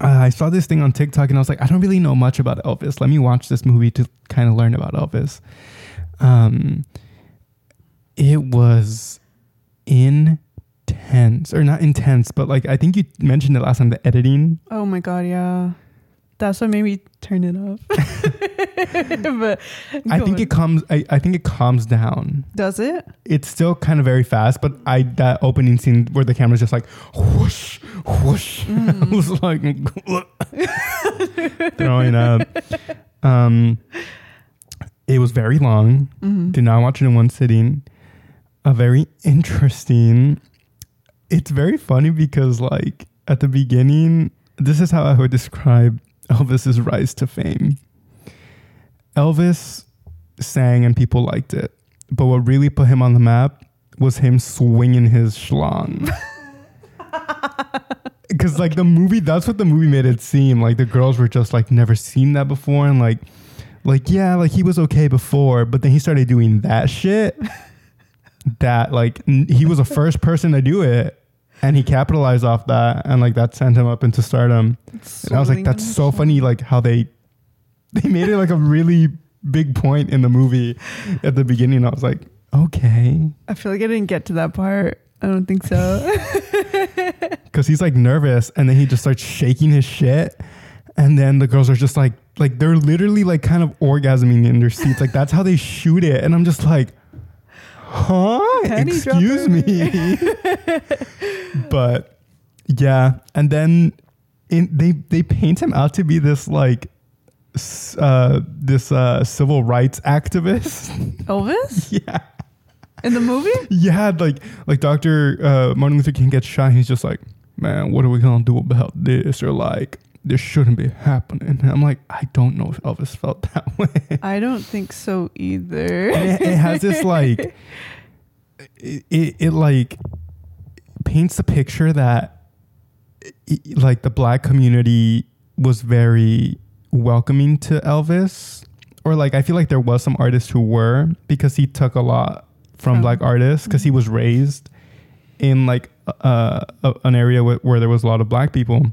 Uh, I saw this thing on TikTok, and I was like, "I don't really know much about Elvis. Let me watch this movie to kind of learn about Elvis." Um, it was intense, or not intense, but like I think you mentioned it last time. The editing Oh my god, yeah. That's what made me turn it off. [LAUGHS] but I think on. it comes. I, I think it calms down. does it. It's still kind of very fast, but I that opening scene where the camera's just like whoosh, whoosh. [LAUGHS] I was like [LAUGHS] throwing up. Um, it was very long. Mhm. Did not watch it in one sitting. A very interesting. It's very funny because like at the beginning, this is how I would describe Elvis's rise to fame. Elvis sang and people liked it. But what really put him on the map was him swinging his schlong. [LAUGHS] Because like the movie, that's what the movie made it seem. Like the girls were just like never seen that before, and like, like yeah, like he was okay before, but then he started doing that shit. that like n- he was the first person to do it, and he capitalized off that, and like that sent him up into stardom. And I was like, that's so funny, like how they they made it like a really big point in the movie at the beginning. I was like, okay, I feel like I didn't get to that part. I don't think so. [LAUGHS] because he's like nervous, and then he just starts shaking his shit, and then the girls are just like, like they're literally like kind of orgasming in their seats. Like that's how they shoot it, and I'm just like, huh? Panty Excuse dropper. me. [LAUGHS] but yeah, and then in, they they paint him out to be this like uh this uh civil rights activist. [LAUGHS] Elvis? Yeah. In the movie? yeah like like dr uh martin luther king gets shot and he's just like man what are we gonna do about this? Or like this shouldn't be happening. And i'm like i don't know if elvis felt [LAUGHS] that way. I don't think so either. it, it has this like [LAUGHS] it, it, it like paints the picture that like the black community was very welcoming to Elvis. Or like I feel like there was some artists who were because he took a lot from From- black artists because he was raised in like uh, a, an area where, where there was a lot of black people.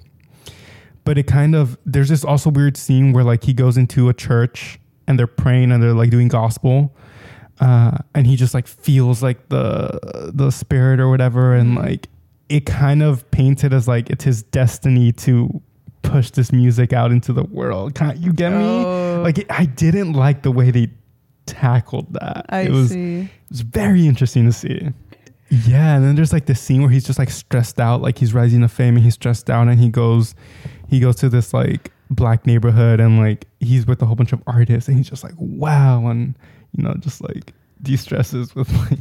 But it kind of there's this also weird scene where like he goes into a church and they're praying and they're like doing gospel uh, and he just like feels like the the spirit or whatever and Mhm. like it kind of paints it as like it's his destiny to push this music out into the world Kind you get me Oh, like it, i didn't like the way they tackled that I it was see. it was very interesting to see. Yeah, and then there's like this scene where he's just like stressed out, like he's rising to fame and he's stressed out and he goes he goes to this like black neighborhood and like he's with a whole bunch of artists and he's just like wow and you know just like de-stresses with like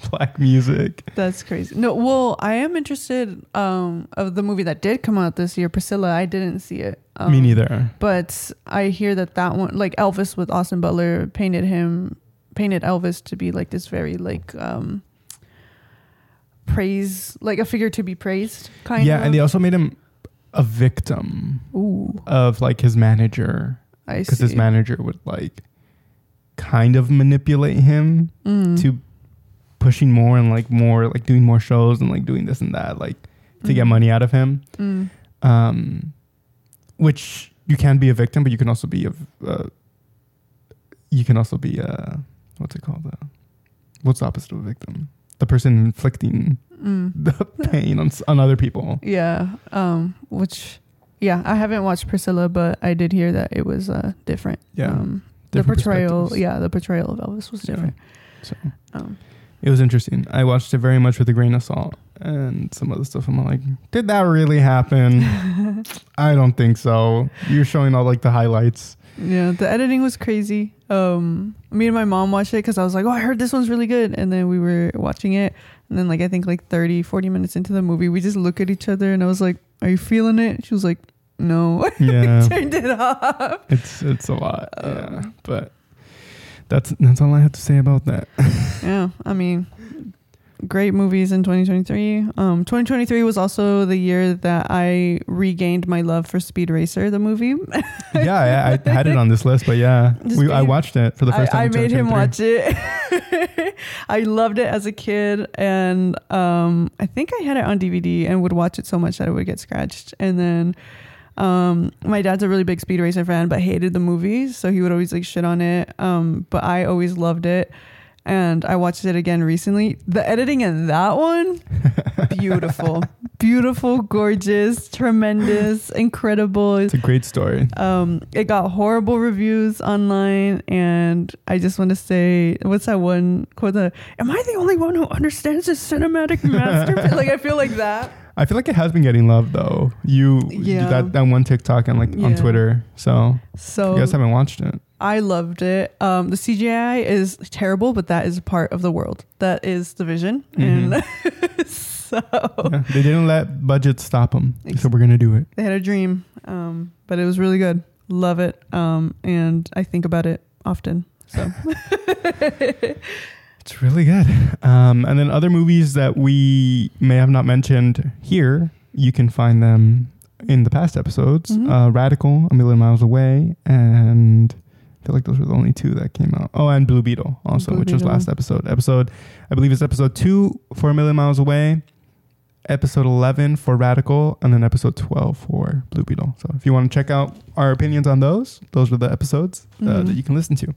[LAUGHS] black music. That's crazy. No, well, I am interested um of the movie that did come out this year, Priscilla. I didn't see it. Um, Me neither. But I hear that that one, like Elvis with Austin Butler, painted him, painted Elvis to be like this very like um praise, like a figure to be praised, kind yeah, of. and they also made him a victim Ooh, of like his manager because his manager would like kind of manipulate him Mm. to pushing more and like more like doing more shows and like doing this and that like to get Mm. money out of him Mm. um which you can be a victim but you can also be a uh, you can also be a what's it called uh, what's the opposite of a victim the person inflicting Mm. [LAUGHS] the pain on, on other people Yeah. Um. Which, yeah, I haven't watched Priscilla, but I did hear that it was uh different. Yeah, Um, the portrayal. Yeah, the portrayal of Elvis was Yeah. different. so Um. it was interesting i watched it very much with a grain of salt and some of the stuff i'm like did that really happen [LAUGHS] i don't think so you're showing all like the highlights Yeah, the editing was crazy. Um, me and my mom watched it because I was like, "Oh, I heard this one's really good," and then we were watching it, and then like I think like 30, 40 minutes into the movie, we just look at each other, and I was like, "Are you feeling it?" She was like, "No." [LAUGHS] yeah Turned it off. It's it's a lot. Um, yeah. But that's that's all I have to say about that. [LAUGHS] yeah, I mean, great movies in 2023. Um, 2023 was also the year that I regained my love for Speed Racer, the movie. yeah, I, I had it on this list, but yeah, [LAUGHS] we, I watched it for the first I, I time. in made him watch it. I loved it as a kid, and um, I think I had it on DVD and would watch it so much that it would get scratched. And then um, my dad's a really big Speed Racer fan, but hated the movies, so he would always like shit on it. Um, but I always loved it, and I watched it again recently. The editing in that one, [LAUGHS] beautiful, beautiful, gorgeous, tremendous, incredible. It's a great story. Um, it got horrible reviews online, and I just want to say, what's that one quote? The Am I the only one who understands this cinematic masterpiece? [LAUGHS] like I feel like that. I feel like it has been getting love though. You Yeah. that that one TikTok and like on Twitter. So So you guys haven't watched it. I loved it. Um, the CGI is terrible, but that is part of the world. That is the vision, and [LAUGHS] so Yeah, they didn't let budget stop them. So we're gonna do it. they had a dream. Um, but it was really good. Love it. Um, and I think about it often. So [LAUGHS] It's really good. Um, and then other movies that we may have not mentioned here, you can find them in the past episodes. Mhm. Uh, Radical, A Million Miles Away, and I feel like those were the only two that came out. Oh, and Blue Beetle also, Blue which was last episode. Episode, I believe it's episode two for A Million Miles Away, episode 11 for Radical, and then episode 12 for Blue Beetle. So if you want to check out our opinions on those, those are the episodes uh, Mhm. that you can listen to.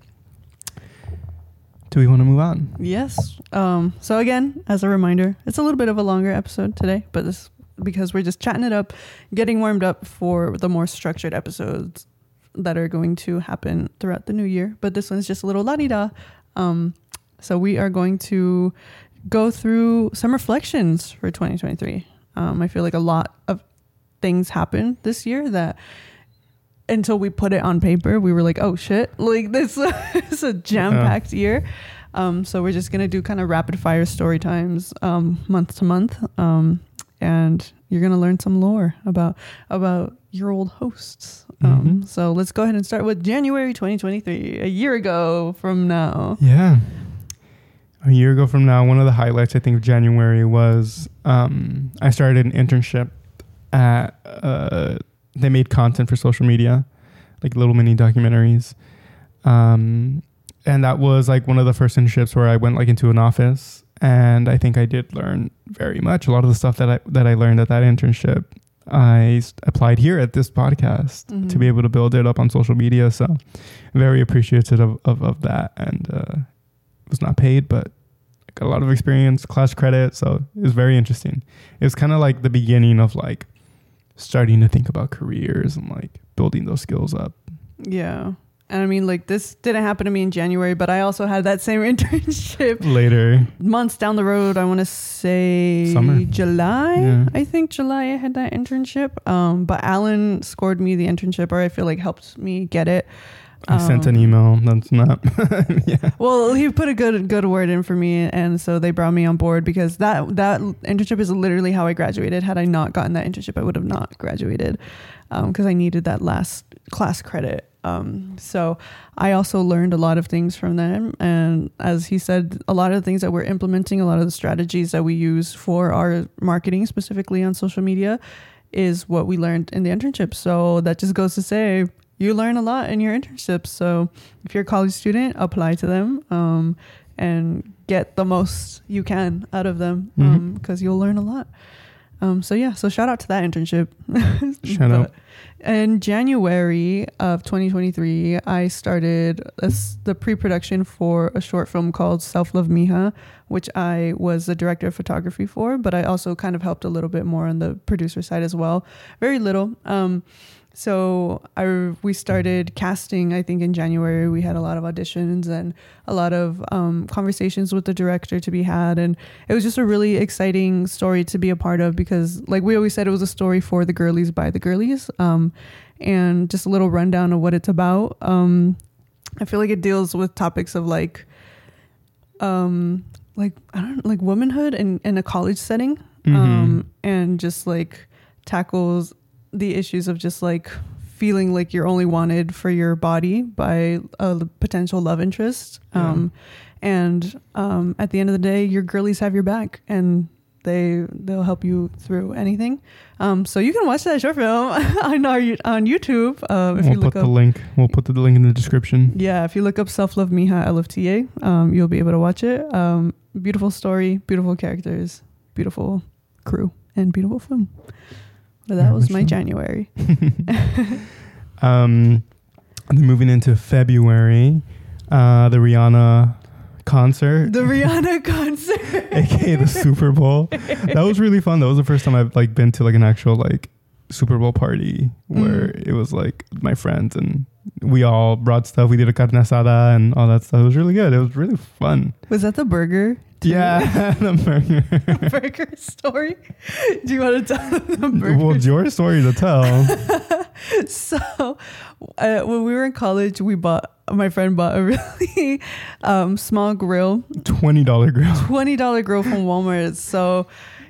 Do we want to move on? Yes. Um, so again, as a reminder, it's a little bit of a longer episode today, but this because we're just chatting it up, getting warmed up for the more structured episodes that are going to happen throughout the new year. But this one's just a little la di da. Um, so we are going to go through some reflections for 2023. Um, I feel like a lot of things happened this year that until we put it on paper, we were like, oh shit, like this [LAUGHS] is a jam packed year. Um, so we're just gonna do kind of rapid fire story times um, month to month, um, and you're gonna learn some lore about about your old hosts. Um, Mhm. So let's go ahead and start with January 2023, a year ago from now. Yeah. A year ago from now, one of the highlights I think of January was um, I started an internship at. Uh, they made content for social media, like little mini documentaries, um, and that was like one of the first internships where I went like into an office, and I think I did learn very much. A lot of the stuff that I that I learned at that internship, I applied here at this podcast to Mhm. be able to build it up on social media. So, very appreciative of, of, of that. And uh, was not paid, but got a lot of experience, class credit. So, it was very interesting. It was kind of like the beginning of like starting to think about careers and like building those skills up. Yeah. And I mean, like, this didn't happen to me in January, but I also had that same [LAUGHS] internship Later, months down the road. I want to say Summer. July. Yeah. I think July I had that internship. Um, but Alan scored me the internship, or I feel like helped me get it. I sent Um, an email. That's not. [LAUGHS] yeah. Well, he put a good good word in for me, and so they brought me on board because that that internship is literally how I graduated. Had I not gotten that internship, I would have not graduated because I needed that last class credit. Um, so I also learned a lot of things from them, and as he said, a lot of the things that we're implementing, a lot of the strategies that we use for our marketing, specifically on social media, is what we learned in the internship. So that just goes to say you learn a lot in your internships. So if you're a college student, apply to them um, and get the most you can out of them because you'll learn a lot. Um, so yeah, so shout out to that internship. [LAUGHS] Shout out. In January of 2023, I started this, the pre-production for a short film called Self Love Mija, which I was the director of photography for, but I also kind of helped a little bit more on the producer side as well. Very little. Um, so I we started casting. I think in January we had a lot of auditions and a lot of um, conversations with the director to be had, and it was just a really exciting story to be a part of because, like we always said, it was a story for the girlies by the girlies. Um, and just a little rundown of what it's about. Um, I feel like it deals with topics of like, um, like I don't know, like womanhood in, in a college setting, Mhm. um, and just like tackles the issues of just like feeling like you're only wanted for your body by a potential love interest. Yeah. Um, and um, at the end of the day, your girlies have your back and they they'll help you through anything. Um, so you can watch that short film [LAUGHS] on our on YouTube uh, if we'll you look put up. the link. We'll put the link in the description. Yeah, if you look up Self Love Mija LFTA, um, you'll be able to watch it. Um, beautiful story, beautiful characters, beautiful crew, and beautiful film. But that Very was my. January. [LAUGHS] [LAUGHS] Um, and then moving into February, uh, the Rihanna concert, The [LAUGHS] Rihanna concert. aka the Super Bowl. That was really fun. That was the first time I've like been to like an actual like Super Bowl party where Mm. it was like my friends and we all brought stuff. We did a carne asada and all that stuff. It was really good. It was really fun. Was that the burger? Yeah, [LAUGHS] the burger. [LAUGHS] burger story. Do you want to tell the burger? well, it's your story to tell. [LAUGHS] so uh, when we were in college, we bought my friend bought a really um, small grill, Twenty dollar grill. twenty dollar grill from Walmart. So,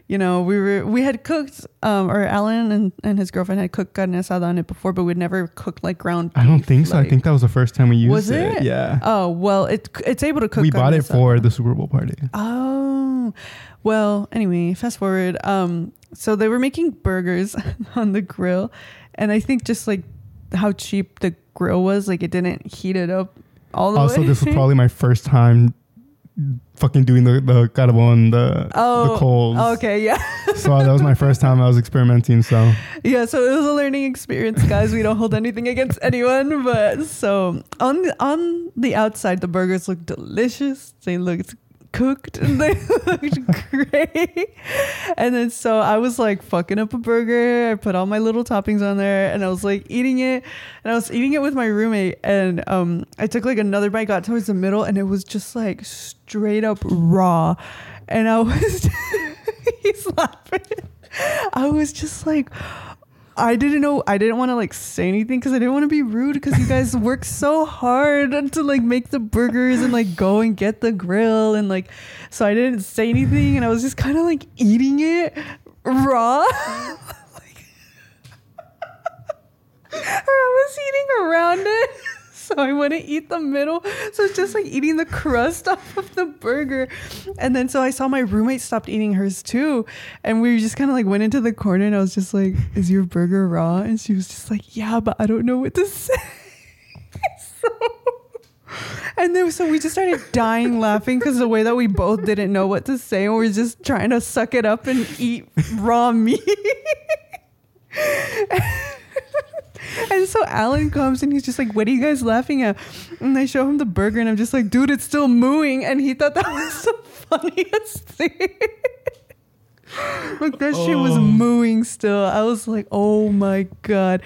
you know, we were we had cooked, um, or Alan and, and his girlfriend had cooked carne asada on it before, but we'd never cooked like ground. Beef, I don't think so. I think that was the first time we used Was it? Yeah. Oh well, it it's able to cook. we bought it for the Super Bowl party. Oh, well, anyway, fast forward. Um, so they were making burgers [LAUGHS] on the grill, and I think just like how cheap the grill was, like it didn't heat it up all the Also, way. this was [LAUGHS] probably my first time fucking doing the the carbon, the oh, the coals. Okay, yeah, [LAUGHS] So that was my first time I was experimenting. So yeah. So it was a learning experience, guys. We don't hold anything against anyone, but so on the, on the outside, the burgers looked delicious. They looked cooked and they [LAUGHS] looked great. And then so I was like fucking up a burger. I put all my little toppings on there and I was like eating it. And I was eating it with my roommate. And um I took like another bite, got towards the middle, and it was just like straight up raw. And I was [LAUGHS] he's laughing. I was just like I didn't know. I didn't want to like say anything because I didn't want to be rude because you guys work so hard [LAUGHS] to like make the burgers and like go and get the grill and like. So I didn't say anything and I was just kind of like eating it raw. [LAUGHS] like, [LAUGHS] I was eating around it. [LAUGHS] So I wouldn't eat the middle. So it's just like eating the crust [LAUGHS] off of the burger. And then so I saw my roommate stopped eating hers too. And we just kind of like went into the corner and I was just like, Is your burger raw? And she was just like, Yeah, but I don't know what to say. [LAUGHS] so and then so we just started dying laughing because the way that we both didn't know what to say and we are just trying to suck it up and eat raw meat. And so Alan comes and he's just like, What are you guys laughing at? And I show him the burger and I'm just like, Dude, it's still mooing. And he thought that [LAUGHS] was the funniest thing. like that shit was Oh. mooing still. I was like, Oh my God.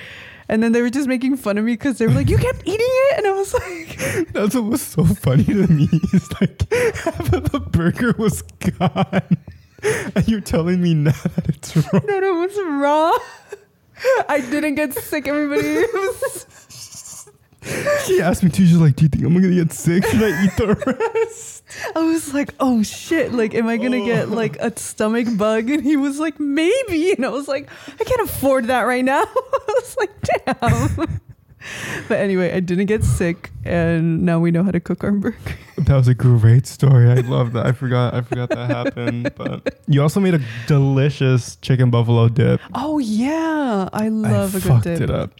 And then they were just making fun of me because they were like, You kept eating it? And I was like, [LAUGHS] that's what was so funny to me. Is like half of the burger was gone, [LAUGHS] and you're telling me now that it's wrong. No, no, it was raw. I didn't get sick, everybody. [LAUGHS] She asked me too. She's like, "Do you think I'm gonna get sick? Should I eat the rest?" I was like, oh shit, like, am I gonna get like a stomach bug? And he was like, maybe. And I was like, I can't afford that right now. [LAUGHS] I was like, damn. [LAUGHS] but anyway, I didn't get sick, and now we know how to cook our burger. [LAUGHS] That was a great story. I love that. I forgot. I forgot that happened. [LAUGHS] But you also made a delicious chicken buffalo dip. Oh yeah, I love I a good fucked dip. it up.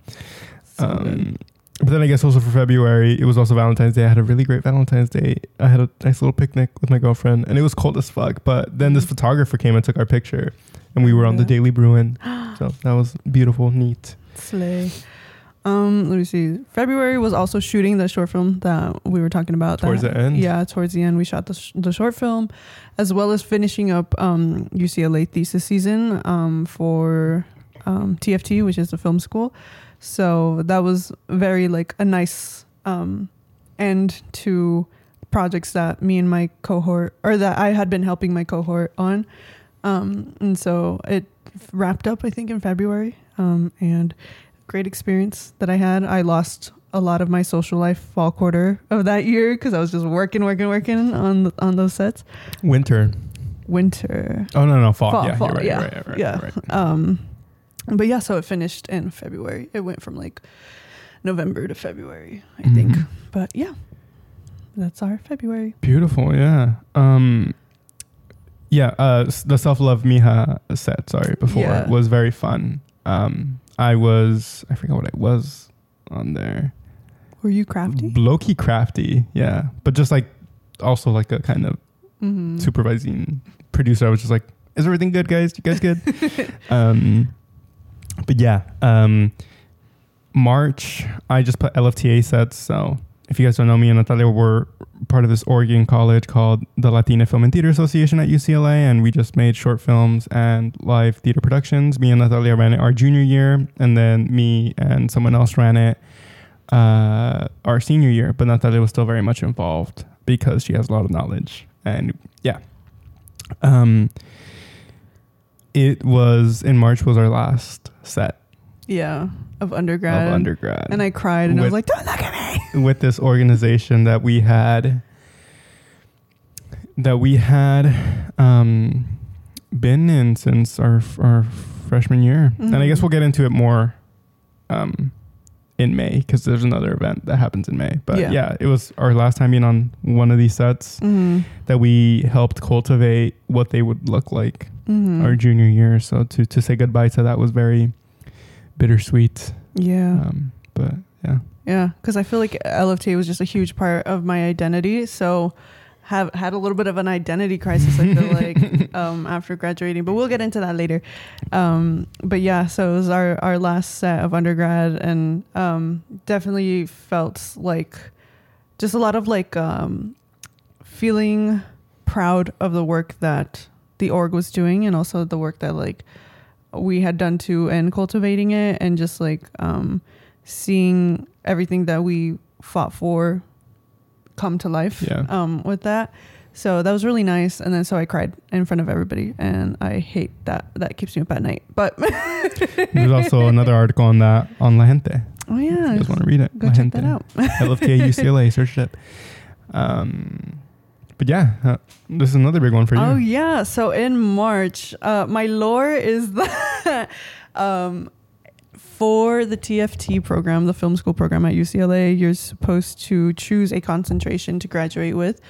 So um, but then I guess also for February, it was also Valentine's Day. I had a really great Valentine's Day. I had a nice little picnic with my girlfriend, and it was cold as fuck. But then this photographer came and took our picture, and we were on the Daily Bruin. [GASPS] So that was beautiful, neat. Slay. Um, let me see. February was also shooting the short film that we were talking about. Towards that, the end? Yeah, towards the end, we shot the, sh- the short film, as well as finishing up um, UCLA thesis season um, for um, TFT, which is the film school. So that was very like a nice um, end to projects that me and my cohort, or that I had been helping my cohort on. Um, and so it wrapped up, I think, in February. Um, and great experience that I had. I lost a lot of my social life fall quarter of that year because I was just working, working, working on the, on those sets. Winter. Winter, Oh no, no, fall. Fall, yeah, fall, right, yeah, right, right, yeah. right. um, but yeah, so it finished in February. It went from like November to February, I think. Mhm. But yeah, that's our February. Beautiful, yeah. Um, yeah, uh, the self love Mija set, sorry, before Yeah. was very fun. Um, I was, I forgot what I was on there. Were you crafty? Low key crafty, yeah. But just like, also like a kind of Mm-hmm. supervising producer. I was just like, is everything good, guys? You guys good? [LAUGHS] um, but yeah, um, March, I just put LFTA sets. So if you guys don't know me and Natalia, we're part of this Oregon college called the Latina Film and Theater Association at UCLA. And we just made short films and live theater productions. Me and Natalia ran it our junior year. And then me and someone else ran it uh, our senior year. But Natalia was still very much involved because she has a lot of knowledge. And yeah. Um, it was in March was our last set Yeah, of undergrad. of undergrad. And I cried and I was like, don't look at me. [LAUGHS] with this organization that we had that we had um, been in since our our freshman year, and I guess Mhm. we'll get into it more um, in May because there's another event that happens in May. But Yeah. yeah. it was our last time being on one of these sets Mm-hmm. that we helped cultivate what they would look like Mm-hmm. our junior year. So to to say goodbye to that was very bittersweet. yeah. Um, but yeah. Yeah, because I feel like LFT was just a huge part of my identity. So have had a little bit of an identity crisis. I feel like [LAUGHS] um, after graduating, but we'll get into that later. Um, but yeah, so it was our our last set of undergrad, and um, definitely felt like just a lot of like um, feeling proud of the work that the org was doing, and also the work that like we had done too, and cultivating it, and just like um, seeing everything that we fought for come to life Yeah. um, with that. So that was really nice. And then so I cried in front of everybody, and I hate that. That keeps me up at night. But [LAUGHS] There's also another article on that on La Gente. oh If yeah, you guys want to read it? go La check Gente. that out. LFTA UCLA, search it. [LAUGHS] Um, but yeah, uh, this is another big one for you. Oh yeah. So in March, uh, my lore is [LAUGHS] that um, for the TFT program, the film school program at UCLA, you're supposed to choose a concentration to graduate with.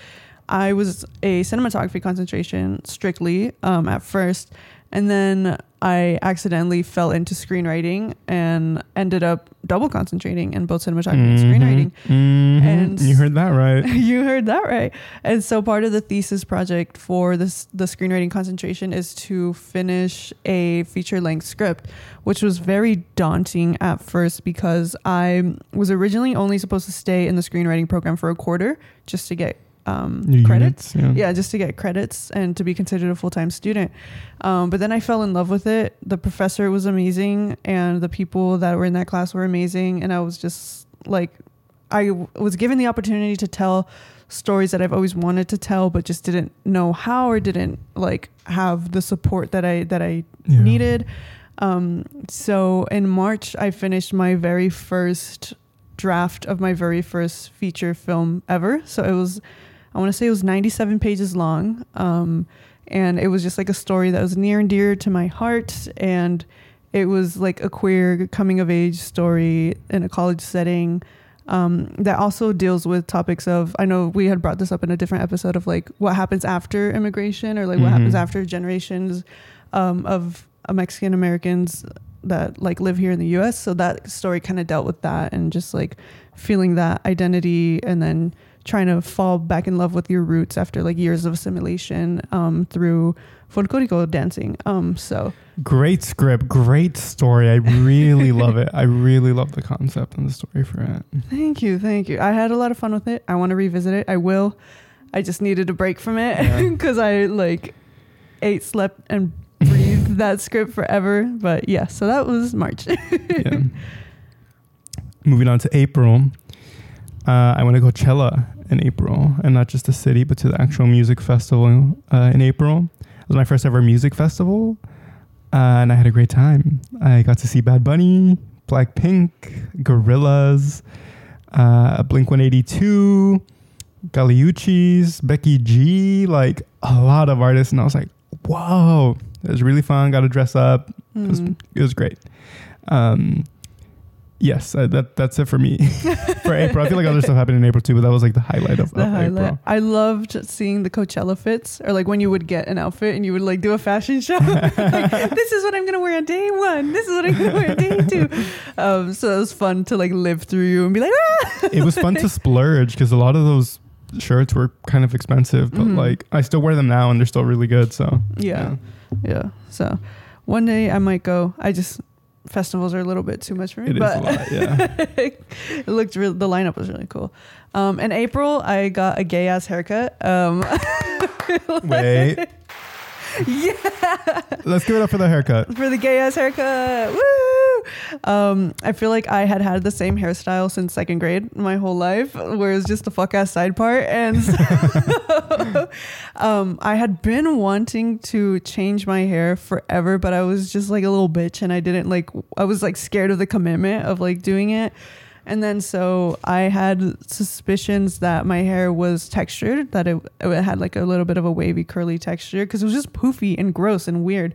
I was a cinematography concentration strictly um, at first, and then I accidentally fell into screenwriting and ended up double concentrating in both cinematography and screenwriting. Mhm. And- you heard that right. [LAUGHS] you heard that right. And so part of the thesis project for this the screenwriting concentration is to finish a feature length script, which was very daunting at first because I was originally only supposed to stay in the screenwriting program for a quarter just to get um, credits. units, yeah. Yeah, just to get credits and to be considered a full time student. Um, but then I fell in love with it. The professor was amazing, and the people that were in that class were amazing. And I was just like, I w- was given the opportunity to tell stories that I've always wanted to tell, but just didn't know how or didn't like have the support that I that I Yeah. needed. Um, so in March, I finished my very first draft of my very first feature film ever. So it was, I want to say it was 97 pages long. Um, and it was just like a story that was near and dear to my heart. And it was like a queer coming of age story in a college setting. Um, that also deals with topics of I know we had brought this up in a different episode of like what happens after immigration or like what Mhm. happens after generations um, of uh, Mexican Americans that like live here in the US. So that story kind of dealt with that and just like feeling that identity and then trying to fall back in love with your roots after like years of assimilation um, through folklorico dancing. Um, so Great script, great story. I really [LAUGHS] love it. I really love the concept and the story for it. thank you, thank you. I had a lot of fun with it. I want to revisit it. I will. I just needed a break from it Yeah. [LAUGHS] because I like ate, slept, and breathed [LAUGHS] that script forever. But yeah, so that was March. Yeah. Moving on to April. Uh, I went to Coachella in April, and not just the city, but to the actual music festival uh, in April. It was my first ever music festival, uh, and I had a great time. I got to see Bad Bunny, Blackpink, Gorillaz, uh, Blink 182, Kali Uchis, Becky G, like a lot of artists, and I was like, whoa, it was really fun. Got to dress up. It was, Mm. it was great. Um, yes, uh, that that's it for me [LAUGHS] for April. I feel like other stuff happened in April too, but that was like the highlight of, the of highlight. April. I loved seeing the Coachella fits, or like when you would get an outfit and you would like do a fashion show. [LAUGHS] like, this is what I'm gonna wear on day one. This is what I'm gonna wear on day two. [LAUGHS] Um, so it was fun to like live through you and be like, ah! it was fun to splurge because a lot of those shirts were kind of expensive, but Mhm. like I still wear them now and they're still really good. So yeah, yeah. So one day I might go. I just festivals are a little bit too much for me, it is but a lot. Yeah, [LAUGHS] it looked real. The lineup was really cool. Um, in April, I got a gay ass haircut. Um, [LAUGHS] wait. [LAUGHS] yeah. Let's give it up for the haircut. for the gay ass haircut. Woo! Um, I feel like I had had the same hairstyle since second grade my whole life, where it's just the fuck ass side part. And so, [LAUGHS] um, I had been wanting to change my hair forever, but I was just like a little bitch and I didn't like, I was like scared of the commitment of like doing it. And then so I had suspicions that my hair was textured, that it, it had like a little bit of a wavy curly texture because it was just poofy and gross and weird.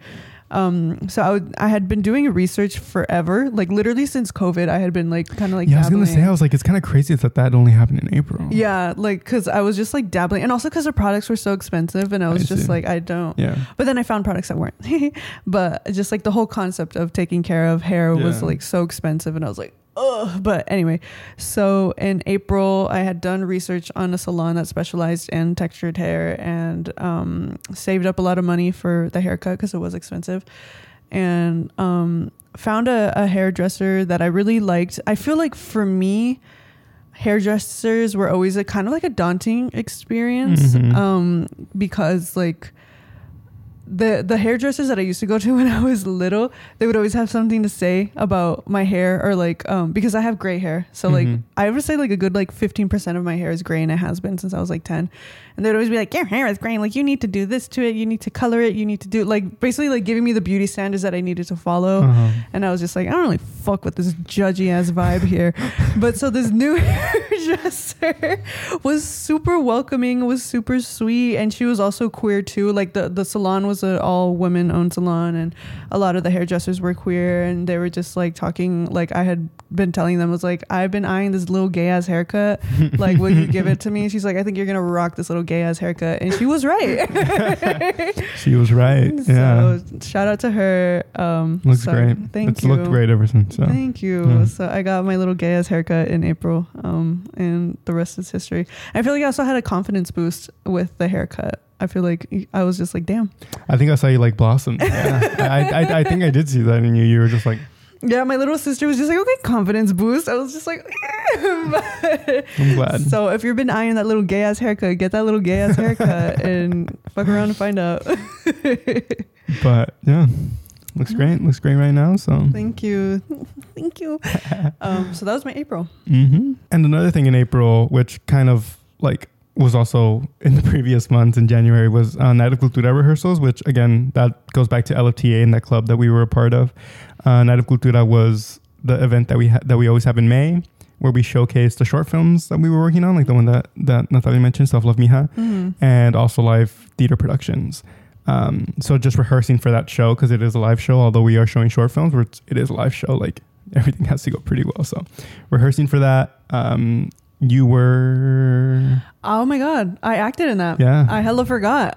Um, so I, would, I had been doing research forever, like literally since COVID. I had been like kind of like yeah, I was gonna say I was like, it's kind of crazy that that only happened in April. yeah, like because I was just like dabbling, and also because the products were so expensive, and I was I just see. like, I don't. yeah. But then I found products that weren't. [LAUGHS] but just like the whole concept of taking care of hair was like so expensive, and I was like, ugh. But anyway, so in April, I had done research on a salon that specialized in textured hair and um, saved up a lot of money for the haircut because it was expensive, and um, found a, a hairdresser that I really liked. I feel like for me. Hairdressers were always a kind of like a daunting experience Mhm. um, because like the the hairdressers that I used to go to [LAUGHS] when I was little, they would always have something to say about my hair or like um because I have gray hair. So like Mhm. I would say like a good like 15% of my hair is gray and it has been since I was like 10. And they'd always be like, "Your hair is gray. Like you need to do this to it. You need to color it. You need to do like basically like giving me the beauty standards that I needed to follow." Uh-huh. And I was just like, I don't really fuck with this judgy ass vibe here. [LAUGHS] but so this new [LAUGHS] hairdresser was super welcoming, was super sweet, and she was also queer too. Like the, the salon was an all women owned salon, and a lot of the hairdressers were queer, and they were just like talking. Like I had been telling them, was like, I've been eyeing this little gay ass haircut. Like, will you give it to me? And she's like, I think you're gonna rock this little gay ass haircut, and she was right. [LAUGHS] She was right. Yeah. So shout out to her. Um, Looks so great. Thank it's you. It's looked great ever since. So. Thank you. Yeah. So I got my little gay ass haircut in April, um, and the rest is history. I feel like I also had a confidence boost with the haircut. I feel like I was just like, damn. I think I saw you like blossom. [LAUGHS] Yeah. I, I, I think I did see that in you. You were just like, Yeah, my little sister was just like, okay, confidence boost. I was just like, But- [LAUGHS] I'm glad. so if you've been eyeing that little gay ass haircut, get that little gay ass haircut and fuck around and find out. [LAUGHS] but yeah, looks great. Looks great right now. So. Thank you. [LAUGHS] Thank you. [LAUGHS] Um, so that was my April. hmm And another thing in April, which kind of like was also in the [LAUGHS] previous months in January, was uh, Night of Cultura rehearsals, which again, that goes back to LFTA and that club that we were a part of. Uh, Night of Cultura was the event that we ha- that we always have in May, where we showcase the short films that we were working on, like the one that, that Natalia mentioned, Self Love Mija, Mm-hmm. and also live theater productions. Um, so just rehearsing for that show because it is a live show, although we are showing short films, where it's, a live show, like [LAUGHS] everything has to go pretty well. So rehearsing for that, um, you were Oh my god, I acted in that. yeah I hella forgot.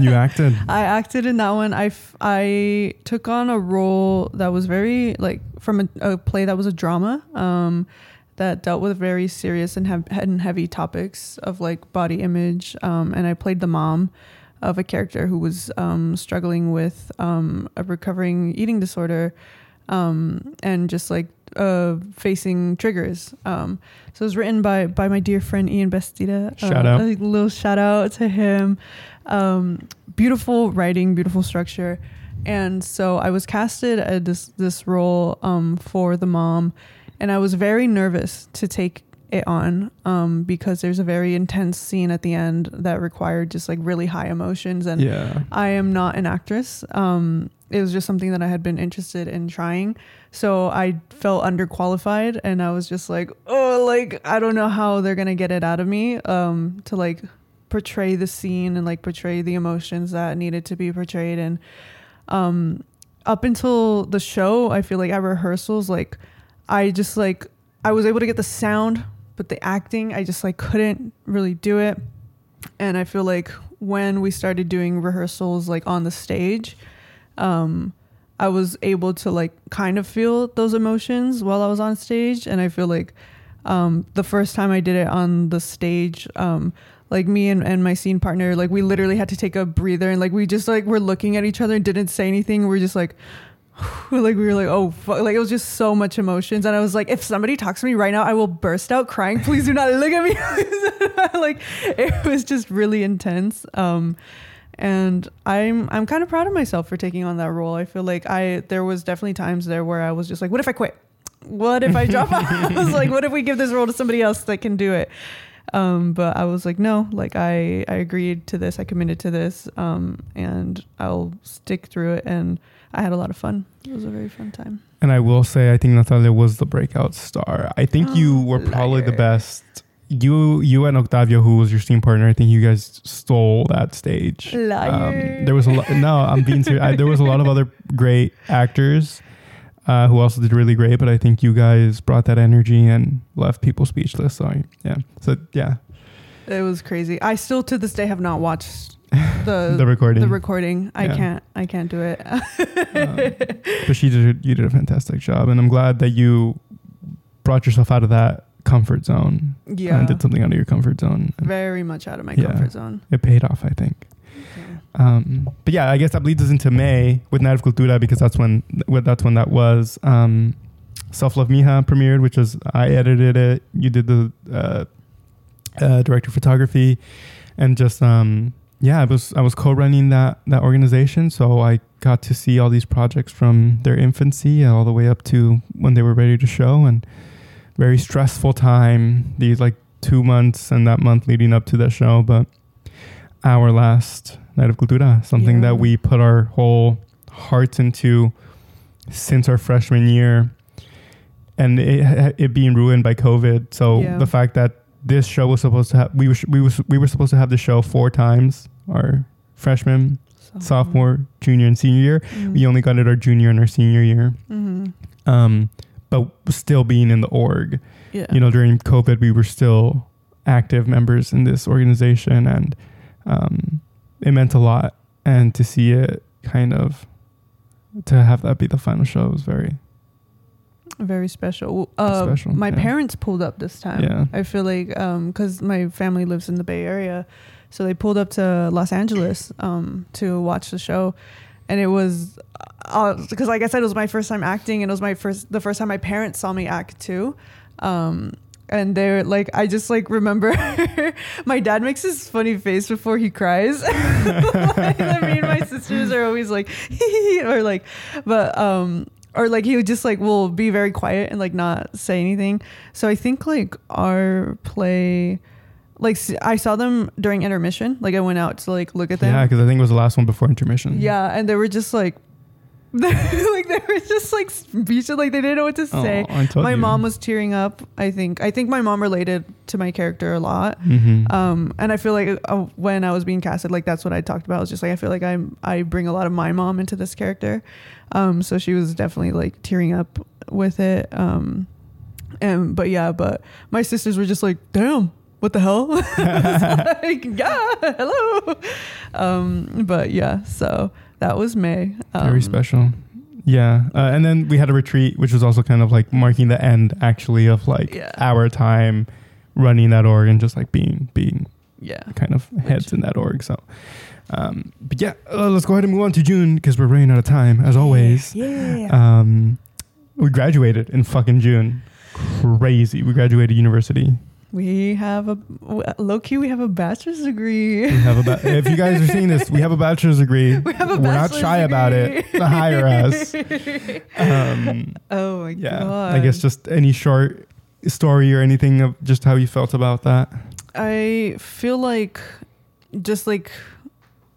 you acted [LAUGHS] I acted in that one. I, f- I took on a role that was very like from a, a play that was a drama um, that dealt with very serious and, hev- and heavy topics of like body image. Um, and I played the mom of a character who was um, struggling with um, a recovering eating disorder um, and just like uh, facing triggers. Um, so it was written by by my dear friend Ian Bastida. Shout uh, out. A little shout out to him. Um, beautiful writing, beautiful structure. And so I was casted at this this role um, for the mom, and I was very nervous to take it on um, because there's a very intense scene at the end that required just like really high emotions and yeah I am not an actress. Um, it was just something that I had been interested in trying. So I felt underqualified and I was just like, oh, like, I don't know how they're going to get it out of me um, to like portray the scene and like portray the emotions that needed to be portrayed. And um, up until the show, I feel like at rehearsals, like, I just like, I was able to get the sound, but the acting, I just like couldn't really do it. And I feel like when we started doing rehearsals like on the stage, um, I was able to like kind of feel those emotions while I was on stage. And I feel like um, the first time I did it on the stage, um, like me and, and my scene partner, like we literally had to take a breather and like we just like were looking at each other and didn't say anything. We're just like, [LAUGHS] like we were like, oh, fuck. like it was just so much emotions, and I was like, if somebody talks to me right now, I will burst out crying. Please do not look at me. [LAUGHS] like it was just really intense. Um, and I'm I'm kind of proud of myself for taking on that role. I feel like I there was definitely times there where I was just like, what if I quit? What if I drop out? [LAUGHS] I was like, what if we give this role to somebody else that can do it? Um, but I was like, no, like I, I agreed to this, I committed to this, um, and I'll stick through it. And I had a lot of fun. It was a very fun time. And I will say, I think Natalia was the breakout star. I think you Oh, were probably the best. You, you and Octavio, who was your scene partner, I think you guys stole that stage. Um, there was a lot. No, I'm being serious. I, there was a lot of other great actors uh, who also did really great, but I think you guys brought that energy and left people speechless. So yeah, so yeah, It was crazy. I still to this day have not watched [LAUGHS] the the recording. the recording. I Yeah. can't I can't do it. Um, [LAUGHS] but she did. You did a fantastic job, and I'm glad that you brought yourself out of that comfort zone yeah. and did something out of your comfort zone. Very much out of my Yeah. comfort zone. It paid off, I think. Um, but yeah, I guess that bleeds us into May with Night of Cultura because that's when that's when that was. Um, Self Love Mija premiered, which was I edited it. You did the uh, uh, director of photography, and just um, yeah, I was I was co-running that that organization, so I got to see all these projects from their infancy all the way up to when they were ready to show, and very stressful time. These like two months and that month leading up to that show, but our last Night of Cultura, something Yeah. that we put our whole hearts into since our freshman year, and it, it being ruined by COVID. So Yeah. the fact that this show was supposed to have we were we was we were supposed to have the show four times our freshman, So- sophomore, junior, and senior year. Mm. We only got it our junior and our senior year. Mhm. Um, but still being in the org, Yeah. you know, during COVID, we were still active members in this organization, and um, it meant a lot. And to see it kind of to have that be the final show was very very special. Uh, Special, My yeah. parents pulled up this time. Yeah. I feel like because my family lives in the Bay Area, so they pulled up to Los Angeles um, to watch the show, and it was because, like I said, it was my first time acting, and it was my first the first time my parents saw me act too. Um, and they're like, I just like remember [LAUGHS] my dad makes this funny face before he cries. [LAUGHS] like, me and my sisters are always like, [LAUGHS] or like, but um, or like he would just like will be very quiet and like not say anything. So I think like our play, like I saw them during intermission. Like I went out to like look at them. yeah, because I think it was the last one before intermission. Yeah, and they were just like, [LAUGHS] like they were just like speechless. Like they didn't know what to say. Oh, I told my you. mom was tearing up. I think. I think my mom related to my character a lot. Mhm. Um, and I feel like uh, when I was being casted, like that's what I talked about. I was just like, I feel like I'm I bring a lot of my mom into this character. Um, so she was definitely like tearing up with it. Um, And but yeah, but my sisters were just like, damn, what the hell? [LAUGHS] [LAUGHS] like, yeah, hello. Um, but yeah, so that was May. Um, Very special. Yeah. Uh, and then we had a retreat, which was also kind of like marking the end actually of like Yeah. our time running that org and just like being being Yeah. kind of heads in that org. So um but yeah, uh, let's go ahead and move on to June because we're running out of time as always. Yeah. Um we graduated in fucking June. Crazy. We graduated university. We have a low key. We have a bachelor's degree. We have a ba- [LAUGHS] if you guys are seeing this, we have a bachelor's degree. We have a We're not shy about it. degree. Hire us. [LAUGHS] Um, oh my yeah, god. I guess just any short story or anything of just how you felt about that. I feel like just like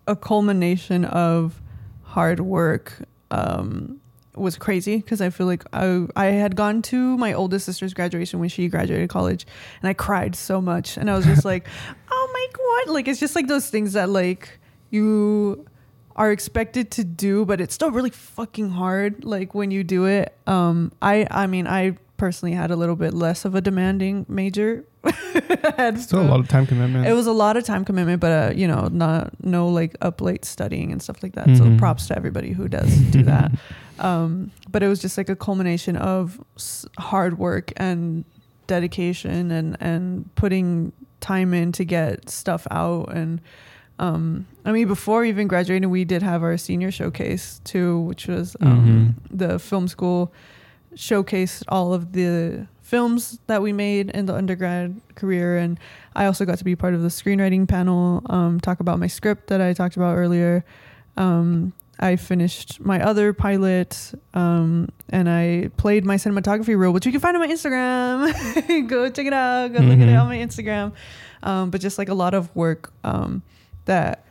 a culmination of hard work um, was crazy because I feel like I, I had gone to my oldest sister's graduation when she graduated college and I cried so much and I was just [LAUGHS] like, oh my god, like it's just like those things that like you are expected to do, but it's still really fucking hard. Like when you do it, um, I I mean I personally had a little bit less of a demanding major. [LAUGHS] Still a lot of time commitment. it was a lot of time commitment, but uh, you know, not no like up late studying and stuff like that. Mhm. So props to everybody who does do that. [LAUGHS] Um, but it was just like a culmination of s- hard work and dedication and and putting time in to get stuff out. And um i mean before even graduating we did have our senior showcase too which was um the film school showcased all of the films that we made in the undergrad career. And i also got to be part of the screenwriting panel um talk about my script that i talked about earlier. Um I finished my other pilot, um, and I played my cinematography reel, which you can find on my Instagram. [LAUGHS] go check it out. Go look at it on my Instagram. Um, but just like a lot of work um, that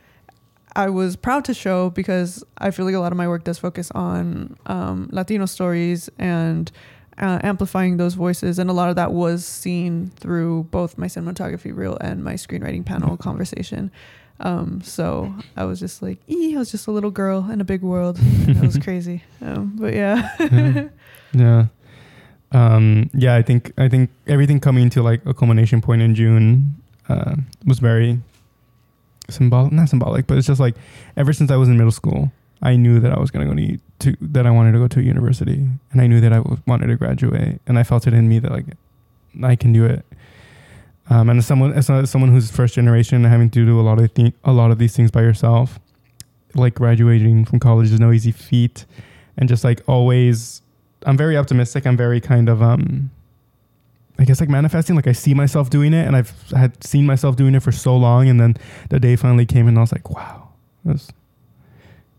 I was proud to show because I feel like a lot of my work does focus on um, Latino stories and uh, amplifying those voices, and a lot of that was seen through both my cinematography reel and my screenwriting panel conversation. Um, so I was just like, I was just a little girl in a big world. And [LAUGHS] that was crazy. Um, but yeah. yeah. yeah. Um, yeah, I think I think everything coming to like a culmination point in June uh, was very symbolic. Not symbolic, but it's just like ever since I was in middle school, I knew that I was gonna go to, to that I wanted to go to university, and I knew that I w- wanted to graduate, and I felt it in me that like I can do it. Um, and as someone as someone who's first generation and having to do a lot of th- a lot of these things by yourself, like graduating from college is no easy feat, and just like always, I'm very optimistic. I'm very kind of um, I guess like manifesting. Like I see myself doing it, and I've had seen myself doing it for so long, and then the day finally came, and I was like, wow, was,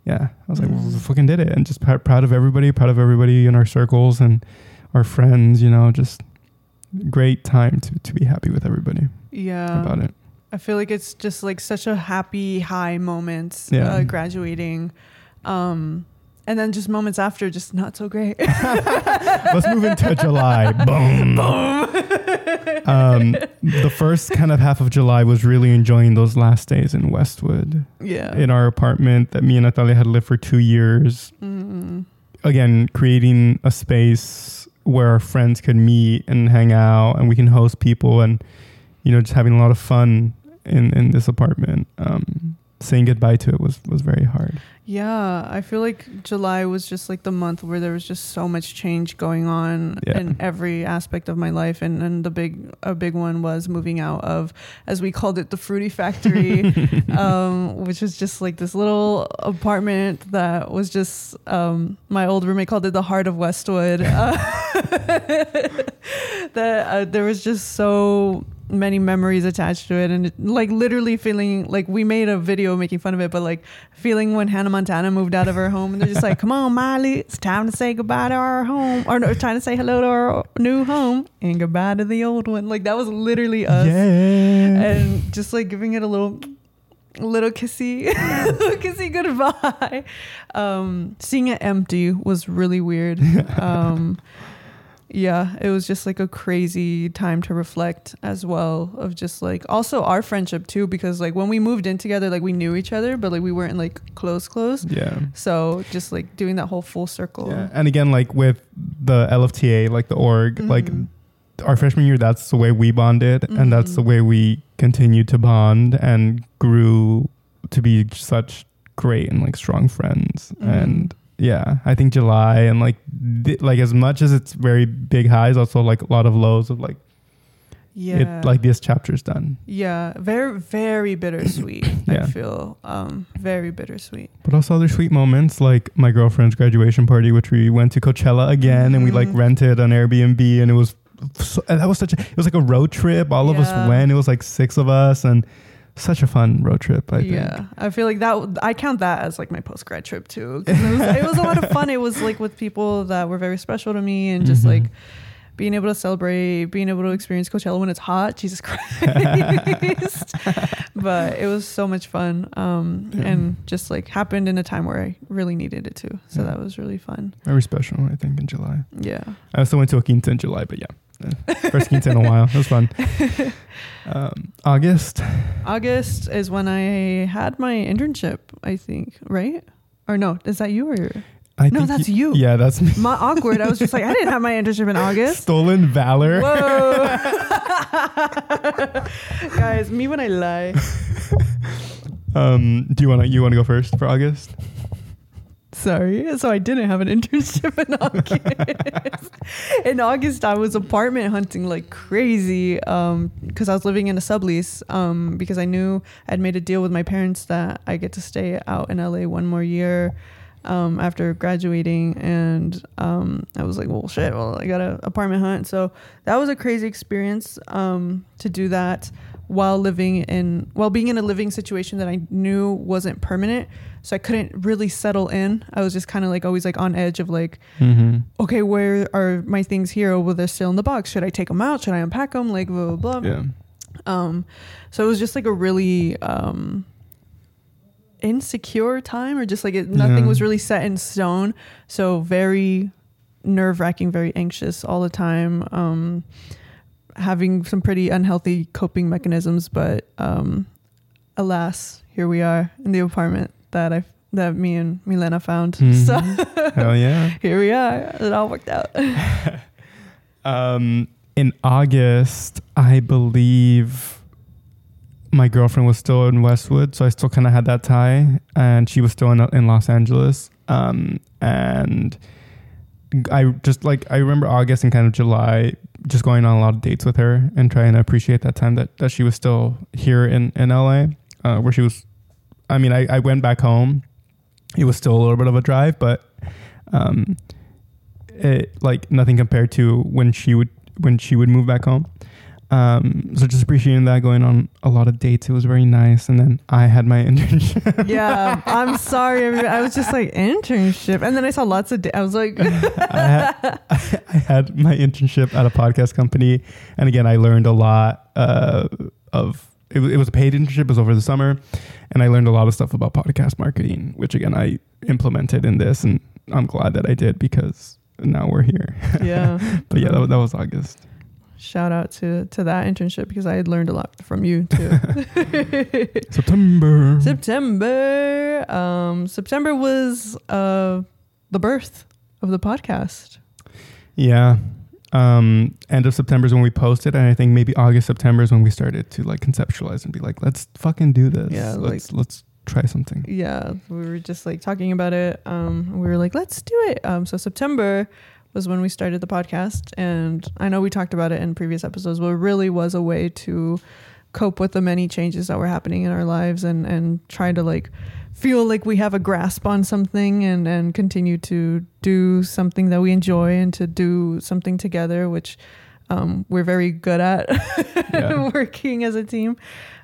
yeah, I was like, Mm. we fucking did it, and just pr- proud of everybody, proud of everybody in our circles and our friends. You know, just great time to to be happy with everybody Yeah. about it. I feel like it's just like such a happy high moment Yeah. uh, graduating. Um, and then just moments after, just not so great. [LAUGHS] Let's move into [LAUGHS] July. Boom. um, [LAUGHS] the first kind of half of July was really enjoying those last days in Westwood, yeah. in our apartment that me and Natalia had lived for two years. Mm. Again, creating a space where our friends could meet and hang out, and we can host people, and you know, just having a lot of fun in in this apartment. Um, saying goodbye to it was was very hard. Yeah, I feel like July was just like the month where there was just so much change going on Yeah. in every aspect of my life, and and the big a big one was moving out of, as we called it, the Fruity Factory, [LAUGHS] um, which was just like this little apartment that was just um, my old roommate called it the heart of Westwood. Uh, [LAUGHS] [LAUGHS] that uh, there was just so many memories attached to it. And it, like literally feeling like we made a video making fun of it but like feeling when hannah montana moved out of her home and they're just like [LAUGHS] come on miley it's time to say goodbye to our home or no, trying to say hello to our new home and goodbye to the old one. Like that was literally us. Yeah. and just like giving it a little little kissy little [LAUGHS] kissy goodbye. Um seeing it empty was really weird. [LAUGHS] Um yeah it was just like a crazy time to reflect as well of just like also our friendship too because like when we moved in together like we knew each other but like we weren't like close close yeah. so just like doing that whole full circle Yeah. And again, like with the LFTA, like the org, like Mhm. our freshman year, that's the way we bonded, and that's the Mhm. way we continued to bond and grew to be such great and like strong friends. Mhm. And yeah, I think July and like th- like as much as it's very big highs, also like a lot of lows of like Yeah. it like this chapter's done. yeah. Very, very bittersweet. [COUGHS] Yeah. I feel um, very bittersweet. But also other sweet moments like my girlfriend's graduation party, which we went to Coachella again and we like Mhm. rented an Airbnb and it was so, that was such a, it was like a road trip. All of us went. It was like six of us and such a fun road trip. I think. yeah, I feel like that. I count that as like my post grad trip too. It was, it was a lot of fun. It was like with people that were very special to me, and just Mhm. like being able to celebrate, being able to experience Coachella when it's hot. Jesus [LAUGHS] Christ! but it was so much fun, um, Yeah. and just like happened in a time where I really needed it too. So Yeah. that was really fun. Very special, I think, in July. Yeah. I also went to a quinta in July, but yeah. [LAUGHS] First quinta in a while. It was fun. [LAUGHS] Um, August. August is when I had my internship. I think right. Or no, is that you or I No, that's you. Yeah, that's me. my awkward? I was just like, I didn't have my internship in [LAUGHS] August. Stolen valor. Whoa. Guys, me when I lie. Um, do you wanna you wanna go first for August? Sorry. So I didn't have an [LAUGHS] internship in August. in August, I was apartment hunting like crazy um, because I was living in a sublease um, because I knew I'd made a deal with my parents that I get to stay out in LA one more year um, after graduating. And um, I was like, well, shit, well, I got an apartment hunt. So that was a crazy experience um, to do that while living in, while being in a living situation that I knew wasn't permanent so I couldn't really settle in. I was just kind of like always like on edge of like, Mm-hmm. okay, where are my things here? Oh, well, they're still in the box. Should I take them out? Should I unpack them? Like blah blah blah. Yeah. Um, so it was just like a really um insecure time, or just like it, nothing Yeah. was really set in stone. So very nerve wracking, very anxious all the time. Um, having some pretty unhealthy coping mechanisms, but um, alas, here we are in the apartment that I that me and Milena found. [LAUGHS] So Mhm. Hell yeah. [LAUGHS] here we are. It all worked out. [LAUGHS] Um, in August, I believe my girlfriend was still in Westwood, so I still kind of had that tie, and she was still in in Los Angeles. Um, and I just like I remember August and kind of July, just going on a lot of dates with her and trying to appreciate that time that that she was still here in in LA, uh, where she was. I mean, I I went back home. It was still a little bit of a drive, but um, it like nothing compared to when she would when she would move back home. Um, so just appreciating that, going on a lot of dates. It was very nice. And then I had my [LAUGHS] internship. yeah, I'm sorry. everybody. I was just like internship, and then I saw lots of. Da- I was like, [LAUGHS] I, had, [LAUGHS] I had my internship at a podcast company, and again, I learned a lot uh, of. It, was- it was a paid internship. It was over the summer, and I learned a lot of stuff about podcast marketing, which again I implemented in this, and I'm glad that I did because now we're here. [LAUGHS] yeah. But yeah, that, was- that was August. Shout out to to that internship because I had learned a lot from you too. [LAUGHS] [LAUGHS] September. September. Um, September was uh the birth of the podcast. Yeah. Um, end of September is when we posted, and I think maybe August, September is when we started to like conceptualize and be like, let's fucking do this. Yeah, let's let's try something. Yeah, we were just like talking about it. Um, we were like, let's do it. Um, so September was when we started the podcast, and I know we talked about it in previous episodes, but it really was a way to cope with the many changes that were happening in our lives and and try to like feel like we have a grasp on something and and continue to do something that we enjoy and to do something together which um, we're very good at [LAUGHS] Yeah. working as a team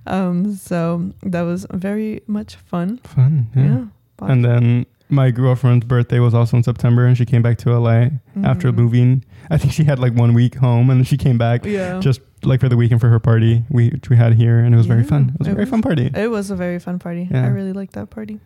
um, so that was very much fun Fun. Yeah. yeah, And then my girlfriend's birthday was also in September, and she came back to LA after Mhm. moving. I think she had like one week home, and then she came back yeah just like for the weekend for her party we which we had here, and it was very fun. It was a very was. fun party. It was a very fun party. Yeah. I really liked that party.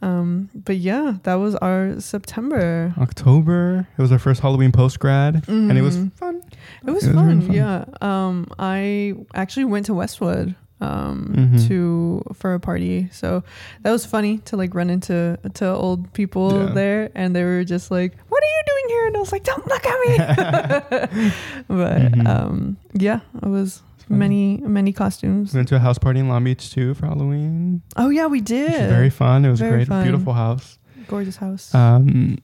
Um, but yeah, that was our September. October. It was our first Halloween post grad, and it was Mhm. fun. It was, it was fun, really fun. Yeah. Um, I actually went to Westwood um Mhm. to for a party. So that was funny to like run into to old people Yeah. there and they were just like, What are you doing here? And I was like, don't look at me. [LAUGHS] but Mhm. um, yeah, it was many many costumes. We went to a house party in Long Beach too for Halloween. Oh yeah, we did. was very fun. It was Very great. fun. Beautiful house. gorgeous house. Um,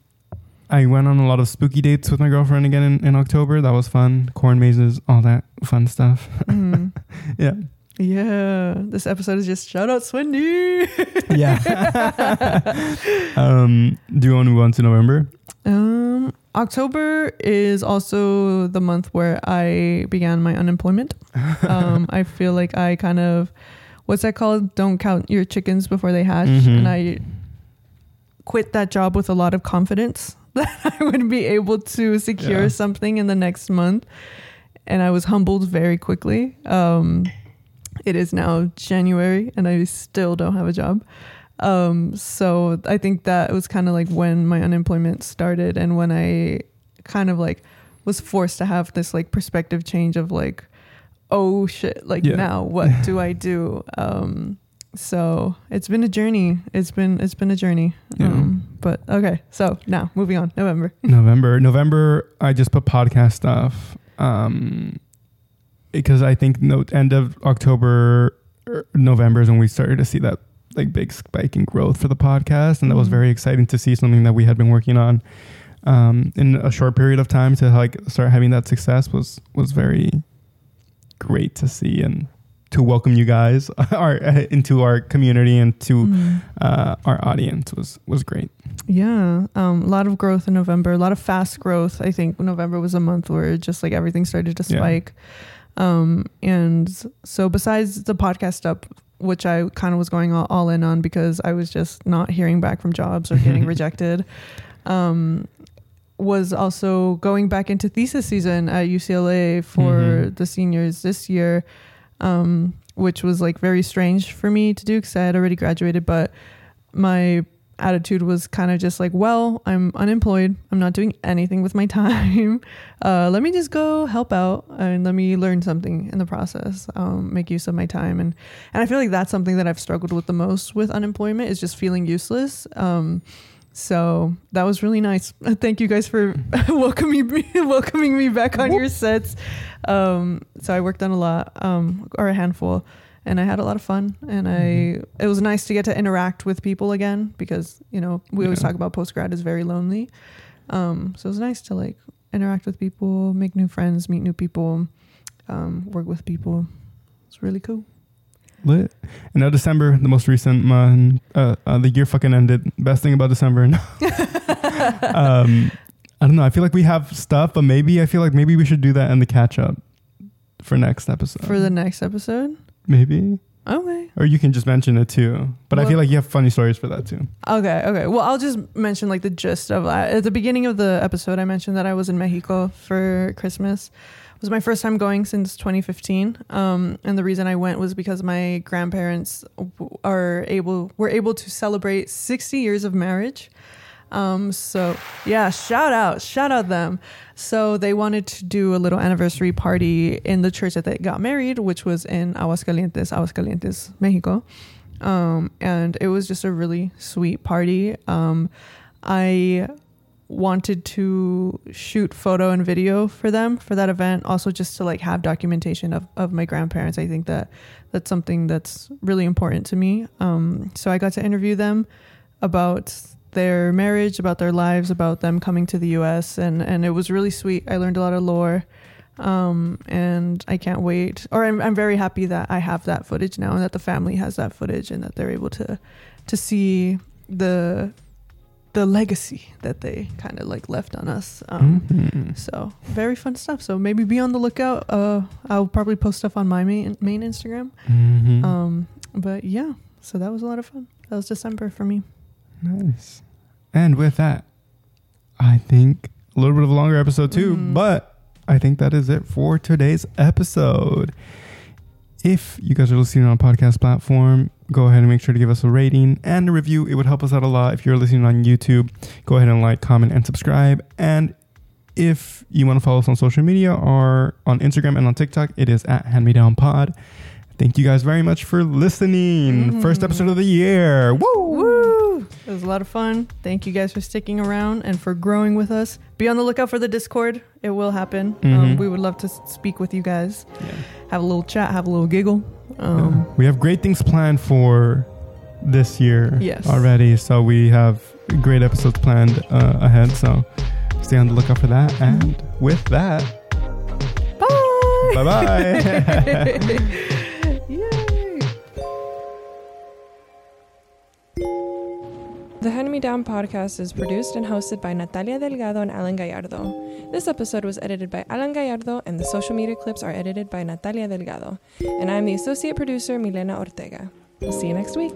I went on a lot of spooky dates with my girlfriend again in, in October. That was fun. Corn mazes, all that fun stuff. Mhm. [LAUGHS] Yeah. Yeah, this episode is just shout out Swindy. Yeah. [LAUGHS] [LAUGHS] um, do you want to move on to November? um, October is also the month where I began my unemployment. [LAUGHS] Um, I feel like I kind of, what's that called? Don't count your chickens before they hatch. Mhm. And I quit that job with a lot of confidence that I would be able to secure Yeah. something in the next month. And I was humbled very quickly. Um, it is now January and I still don't have a job. Um, so I think that was kind of like when my unemployment started and when I kind of like was forced to have this like perspective change of like, oh shit, like Yeah. now what do I do? Um, so it's been a journey. It's been it's been a journey. Yeah. Um, but okay, so now moving on. November. [LAUGHS] November. November, I just put podcast stuff. Um, because I think no end of October, er, November is when we started to see that like big spike in growth for the podcast, and that was Mhm. very exciting to see something that we had been working on um, in a short period of time to like start having that success was was very great to see and to welcome you guys [LAUGHS] our, [LAUGHS] into our community and to Mm. uh, our audience was was great. Yeah, um, a lot of growth in November, a lot of fast growth. I think November was a month where just like everything started to Yeah. Um, and so besides the podcast up, which I kind of was going all, all in on because I was just not hearing back from jobs or getting [LAUGHS] rejected, um, was also going back into thesis season at UCLA for Mhm. the seniors this year, um, which was like very strange for me to do because I had already graduated, but my attitude was kind of just like, well, I'm unemployed. I'm not doing anything with my time. [LAUGHS] Uh, let me just go help out and let me learn something in the process. Um, make use of my time, and and I feel like that's something that I've struggled with the most with unemployment is just feeling useless. Um, so that was really nice. [LAUGHS] Thank you guys for [LAUGHS] welcoming me, welcoming me back on your sets. Um, so I worked on a lot, um, or a handful, and I had a lot of fun. And I, it was nice to get to interact with people again because you know we always talk about post grad is very lonely. Um, so it was nice to like interact with people, make new friends, meet new people, um, work with people. It's really cool. Lit. And now December, the most recent month, uh, uh, the year fucking ended. Best thing about December. [LAUGHS] um, I don't know. I feel like we have stuff, but maybe I feel like maybe we should do that in the catch up for next episode. For the next episode, maybe, okay. or you can just mention it too. But I feel like you have funny stories for that too. Okay, okay. Well, I'll just mention like the gist of that. At the beginning of the episode, I mentioned that I was in Mexico for Christmas. It was my first time going since 2015. Um, and the reason I went was because my grandparents are able were able to celebrate 60 years of marriage. Um, so yeah, shout out, shout out them. So they wanted to do a little anniversary party in the church that they got married, which was in Aguascalientes, Aguascalientes, Mexico. Um, and it was just a really sweet party. Um, I wanted to shoot photo and video for them for that event, also just to like have documentation of, of my grandparents. I think that that's something that's really important to me. Um, so I got to interview them about their marriage, about their lives, about them coming to the U.S. and and it was really sweet. I learned a lot of lore, um, and I can't wait. Or I'm I'm very happy that I have that footage now, and that the family has that footage, and that they're able to to see the the legacy that they kind of like left on us. Um, Mhm. So very fun stuff. So maybe be on the lookout. Uh, I'll probably post stuff on my main main Instagram. Mhm. Um, but yeah, so that was a lot of fun. That was December for me. Nice. And with that, I think a little bit of a longer episode too, Mhm. but I think that is it for today's episode. If you guys are listening on a podcast platform, go ahead and make sure to give us a rating and a review. It would help us out a lot. If you're listening on YouTube, go ahead and like, comment, and subscribe. And if you want to follow us on social media or on Instagram and on TikTok, it is at Hand Me Down Pod. Thank you guys very much for listening. Mhm. First episode of the year. Woo! Woo! It was a lot of fun. Thank you guys for sticking around and for growing with us. Be on the lookout for the Discord. It will happen. Um, Mhm. we would love to speak with you guys, Yeah. have a little chat, have a little giggle. Um, we have great things planned for this year Yes. already. So we have great episodes planned uh, ahead. So stay on the lookout for that. And with that, Bye. bye bye. [LAUGHS] The Hand Me Down podcast is produced and hosted by Natalia Delgado and Alan Gallardo. This episode was edited by Alan Gallardo, and the social media clips are edited by Natalia Delgado. And I'm the associate producer, Milena Ortega. We'll see you next week.